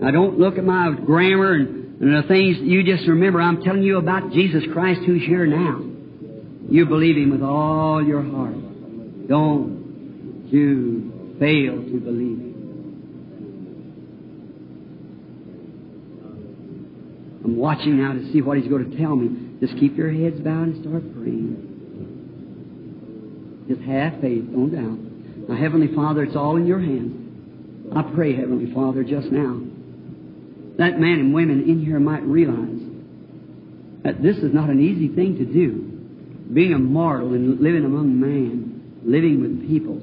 Now don't look at my grammar and, and the things. You just remember I'm telling you about Jesus Christ who's here now. You believe Him with all your heart. Don't you fail to believe Him. I'm watching now to see what He's going to tell me. Just keep your heads bowed and start praying. Just have faith, don't doubt. Now, Heavenly Father, it's all in your hands. I pray, Heavenly Father, just now, that man and women in here might realize that this is not an easy thing to do. Being a mortal and living among man, living with people.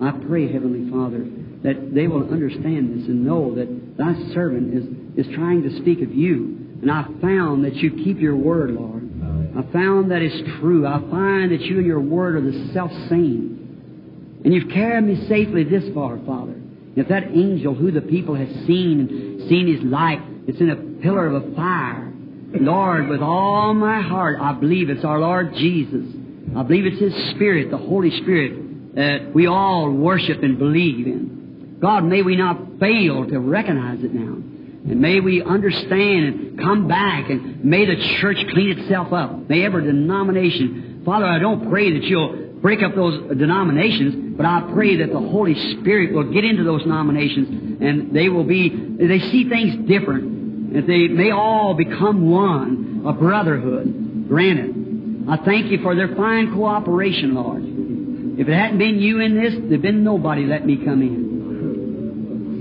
I pray, Heavenly Father, that they will understand this and know that thy servant is, is trying to speak of you. And I found that you keep your word, Lord. I found that it's true. I find that you and your word are the self same. And you've carried me safely this far, Father. If that angel who the people has seen and seen his light, it's in a pillar of a fire. Lord, with all my heart, I believe it's our Lord Jesus. I believe it's His Spirit, the Holy Spirit, that we all worship and believe in. God, may we not fail to recognize it now. And may we understand and come back and may the church clean itself up. May every denomination, Father, I don't pray that you'll break up those denominations, but I pray that the Holy Spirit will get into those denominations and they will be, they see things different. That they may all become one, a brotherhood. Granted. I thank you for their fine cooperation, Lord. If it hadn't been you in this, there'd been nobody let me come in.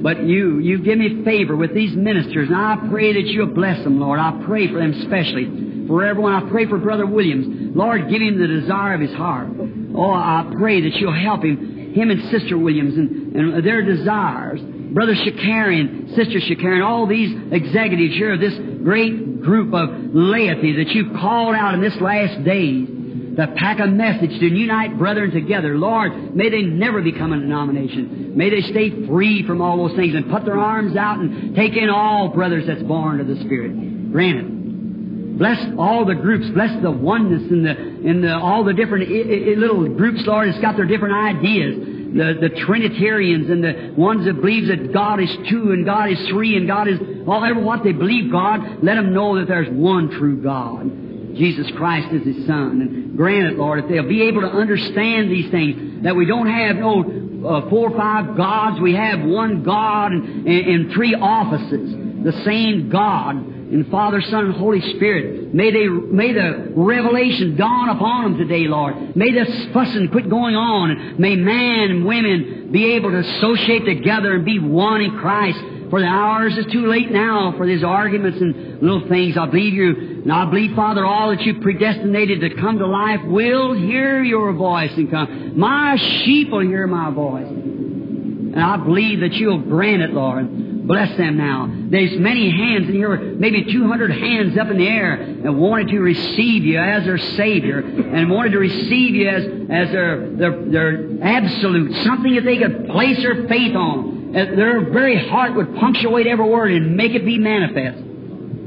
But you, you give me favor with these ministers, and I pray that you'll bless them, Lord. I pray for them especially. For everyone, I pray for Brother Williams. Lord, give him the desire of his heart. Oh, I pray that you'll help him, him and Sister Williams, and, and their desires. Brother Shakarian, Sister Shakarian, all these executives here of this great group of laity that you've called out in this last days to pack a message to unite brethren together. Lord, may they never become a denomination. May they stay free from all those things and put their arms out and take in all brothers that's born of the Spirit. Granted. Bless all the groups. Bless the oneness and the, and the, all the different I- I- little groups, Lord, that's got their different ideas. The, the Trinitarians and the ones that believe that God is two and God is three and God is all ever what they believe God, let them know that there's one true God. Jesus Christ is His Son. And grant it, Lord, if they'll be able to understand these things, that we don't have no uh, four or five gods, we have one God and, and, and three offices, the same God in Father, Son, and Holy Spirit. May they, may the revelation dawn upon them today, Lord. May this fussing quit going on. May man and women be able to associate together and be one in Christ. For the hours is too late now for these arguments and little things. I believe you, and I believe, Father, all that you predestinated to come to life will hear your voice and come. My sheep will hear my voice. And I believe that you'll grant it, Lord. Bless them now. There's many hands in here, maybe 200 hands up in the air, and wanted to receive you as their Savior, and wanted to receive you as, as their, their, their absolute, something that they could place their faith on. Uh, that their very heart would punctuate every word and make it be manifest.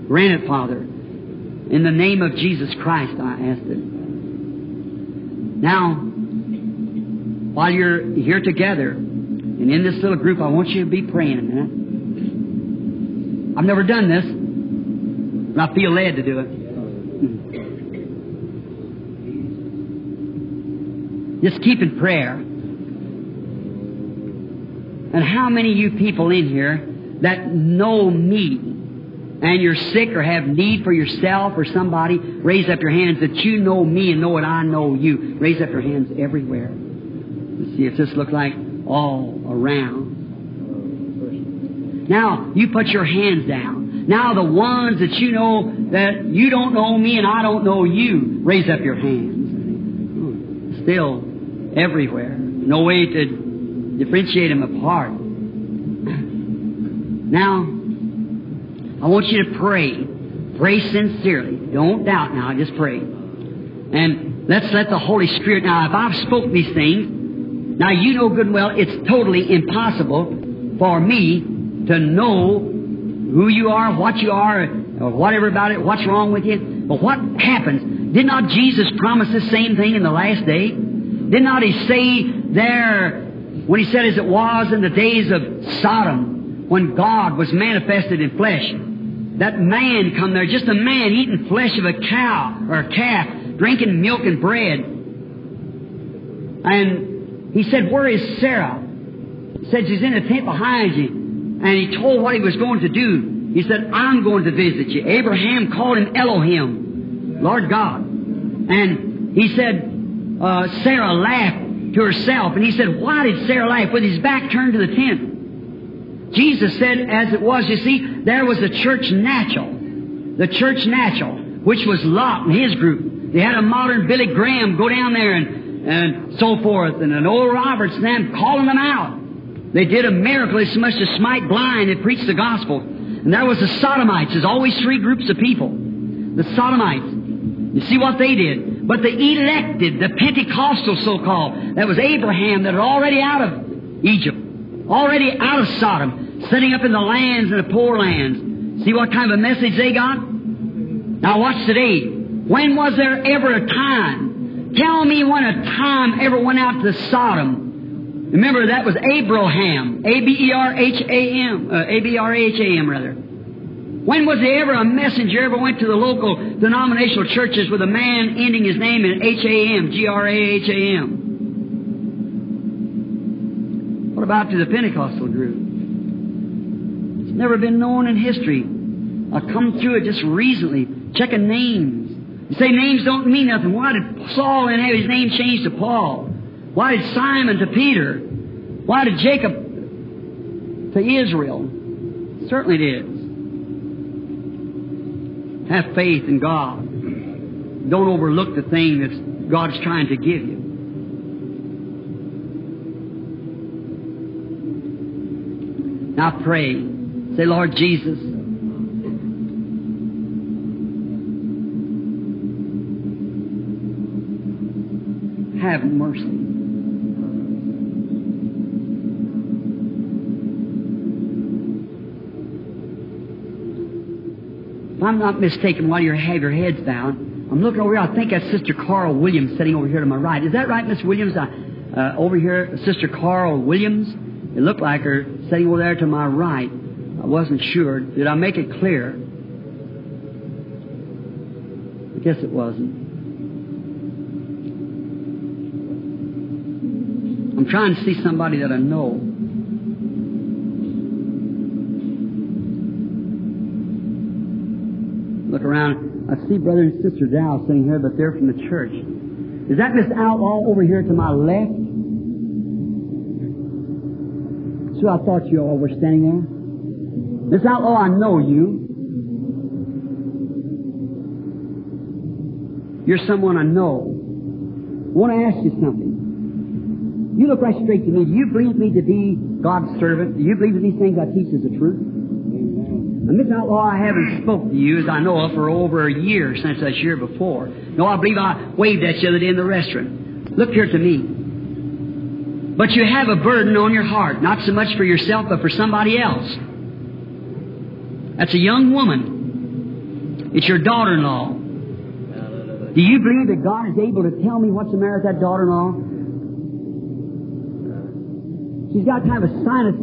Grant it, Father. In the name of Jesus Christ, I ask it. Now, while you're here together, and in this little group, I want you to be praying a minute. I've never done this, but I feel led to do it. Hmm. Just keep in prayer. And how many of you people in here that know me and you're sick or have need for yourself or somebody, raise up your hands that you know me and know what I know you. Raise up your hands everywhere. See if this looks like all around. Now, you put your hands down. Now, the ones that you know that you don't know me and I don't know you, raise up your hands. Hmm. Still everywhere. No way to differentiate them apart. Now, I want you to pray. Pray sincerely. Don't doubt now, just pray. And let's let the Holy Spirit, now if I've spoke these things, Now you know good and well it's totally impossible for me to know who you are, what you are, or whatever about it, what's wrong with you. But what happens? Did not Jesus promise the same thing in the last day? Did not he say there when he said as it was in the days of Sodom, when God was manifested in flesh, that man come there, just a man eating flesh of a cow or a calf, drinking milk and bread. And he said, Where is Sarah? He said, She's in the tent behind you. And he told what he was going to do. He said, I'm going to visit you. Abraham called him Elohim, Lord God. And he said, uh, Sarah laughed to herself. And he said, Why did Sarah laugh? With his back turned to the tent. Jesus said, as it was, you see, there was a church natural. The church natural, which was Lot and his group. They had a modern Billy Graham go down there and, and so forth, and an Oral Roberts and them calling them out. They did a miracle as much as smite blind and preach the gospel. And there was the Sodomites. There's always three groups of people. The Sodomites. You see what they did. But the elected, the Pentecostal so-called, that was Abraham that had already out of Egypt, already out of Sodom, setting up in the lands and the poor lands. See what kind of a message they got? Now watch today. When was there ever a time? Tell me when a time ever went out to Sodom. Remember that was Abraham. A-B-E-R-H-A-M. Uh, A-B-R-A-H-A-M rather. When was there ever a messenger ever went to the local denominational churches with a man ending his name in H-A-M, G-R-A-H-A-M? What about to the Pentecostal group? It's never been known in history. I come through it just recently, checking names. You say names don't mean nothing. Why did Saul have his name changed to Paul? Why did Simon to Peter? Why did Jacob to Israel? Certainly is. Have faith in God. Don't overlook the thing that God's trying to give you. Now pray. Say, Lord Jesus, have mercy. I'm not mistaken, while you have your heads down, I'm looking over here. I think that's Sister Carl Williams sitting over here to my right. Is that right, Miss Williams? Uh, over here, Sister Carl Williams. It looked like her sitting over there to my right. I wasn't sure. Did I make it clear? I guess it wasn't. I'm trying to see somebody that I know. Look around. I see brother and sister Dow sitting here, but they're from the church. Is that Miss Outlaw over here to my left? So I thought you all were standing there. Miss Outlaw, oh, I know you. You're someone I know. I want to ask you something. You look right straight to me. Do you believe me to be God's servant? Do you believe that these things I teach is the truth? And Miss Outlaw, I haven't spoke to you, as I know of, for over a year since that year before. No, I believe I waved at you the other day in the restaurant. Look here to me. But you have a burden on your heart, not so much for yourself, but for somebody else. That's a young woman. It's your daughter-in-law. Do you believe that God is able to tell me what's the matter with that daughter-in-law? She's got kind of a sinus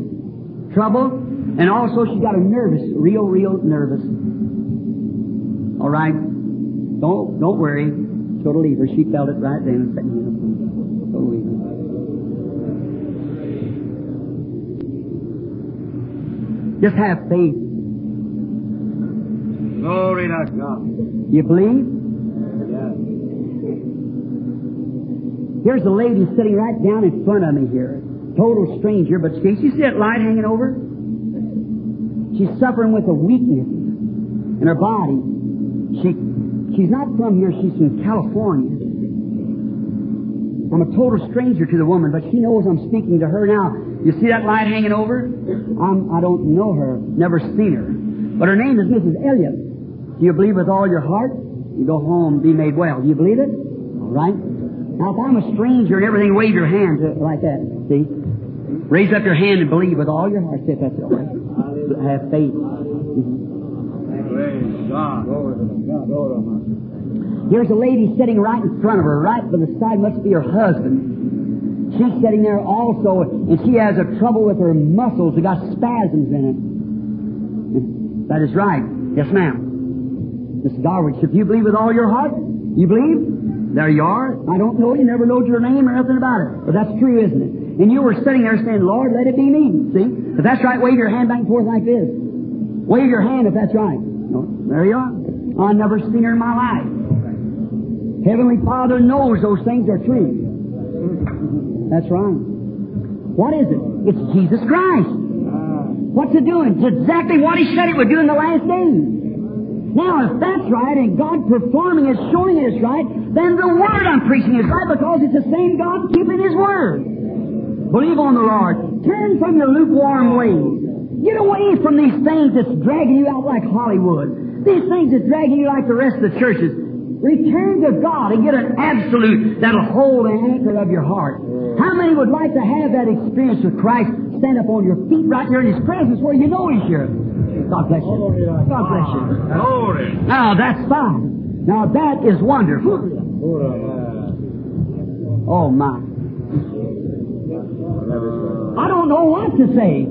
trouble, and also she's got a nervous, real, real nervous. All right, don't don't worry. Go to leave her. She felt it right then. Go to leave her. Just have faith. Glory to God. You believe? Yes. Here's a lady sitting right down in front of me here. Total stranger, but see, you see that light hanging over? She's suffering with a weakness in her body. She, she's not from here, she's from California. I'm a total stranger to the woman, but she knows I'm speaking to her now. You see that light hanging over? I'm, I don't know her, never seen her. But her name is Mrs. Elliott. Do you believe with all your heart? You go home, be made well. Do you believe it? All right. Now, if I'm a stranger and everything, wave your hand to- like that. See? Raise up your hand and believe with all your heart. If that's all right. Have faith. Praise God. Glory to God. Glory to God. Here's a lady sitting right in front of her, right by the side must be her husband. She's sitting there also, and she has a trouble with her muscles. They got spasms in it. That is right. Yes, ma'am. Mrs. Darwin, if you believe with all your heart, you believe? There you are. I don't know you, never know your name or nothing about it. But that's true, isn't it? And you were sitting there saying, Lord, let it be me. See? If that's right, wave your hand back and forth like this. Wave your hand if that's right. There you are. I've never seen her in my life. Heavenly Father knows those things are true. That's right. What is it? It's Jesus Christ. What's it doing? It's exactly what He said it would do in the last days. Now, if that's right, and God performing is showing it is right, then the Word I'm preaching is right because it's the same God keeping His Word. Believe on the Lord. Turn from your lukewarm ways. Get away from these things that's dragging you out like Hollywood. These things that's dragging you like the rest of the churches. Return to God and get an absolute that'll hold an anchor of your heart. How many would like to have that experience with Christ? Stand up on your feet right here in His presence where you know He's here. God bless you. God bless you. Glory. Now that's fine. Now that is wonderful. Glory to God. Oh my. I don't know what to say.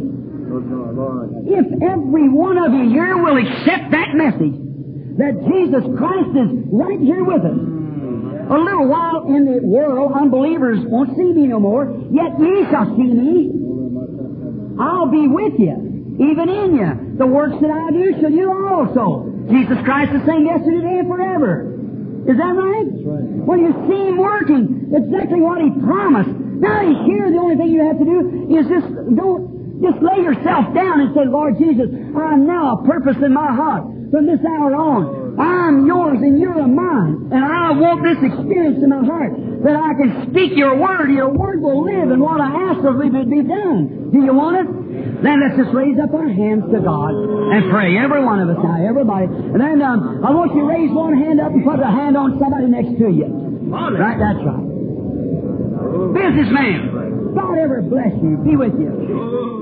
If every one of you here will accept that message, that Jesus Christ is right here with us. A little while in the world, unbelievers won't see me no more, yet ye shall see me. I'll be with you, even in you. The works that I do shall you also. Jesus Christ the same yesterday, and forever. Is that right? Well, you see Him working, exactly what He promised. Now He's here. The only thing you have to do is just don't just lay yourself down and say, Lord Jesus, I now a purpose in my heart from this hour on. I'm yours and you're mine. And I want this experience in my heart that I can speak your word. Your word will live and what I ask of it will be done. Do you want it? Then let's just raise up our hands to God and pray. Every one of us now, everybody. And then um, I want you to raise one hand up and put a hand on somebody next to you. Right, that's right. Businessman, God ever bless you. Be with you.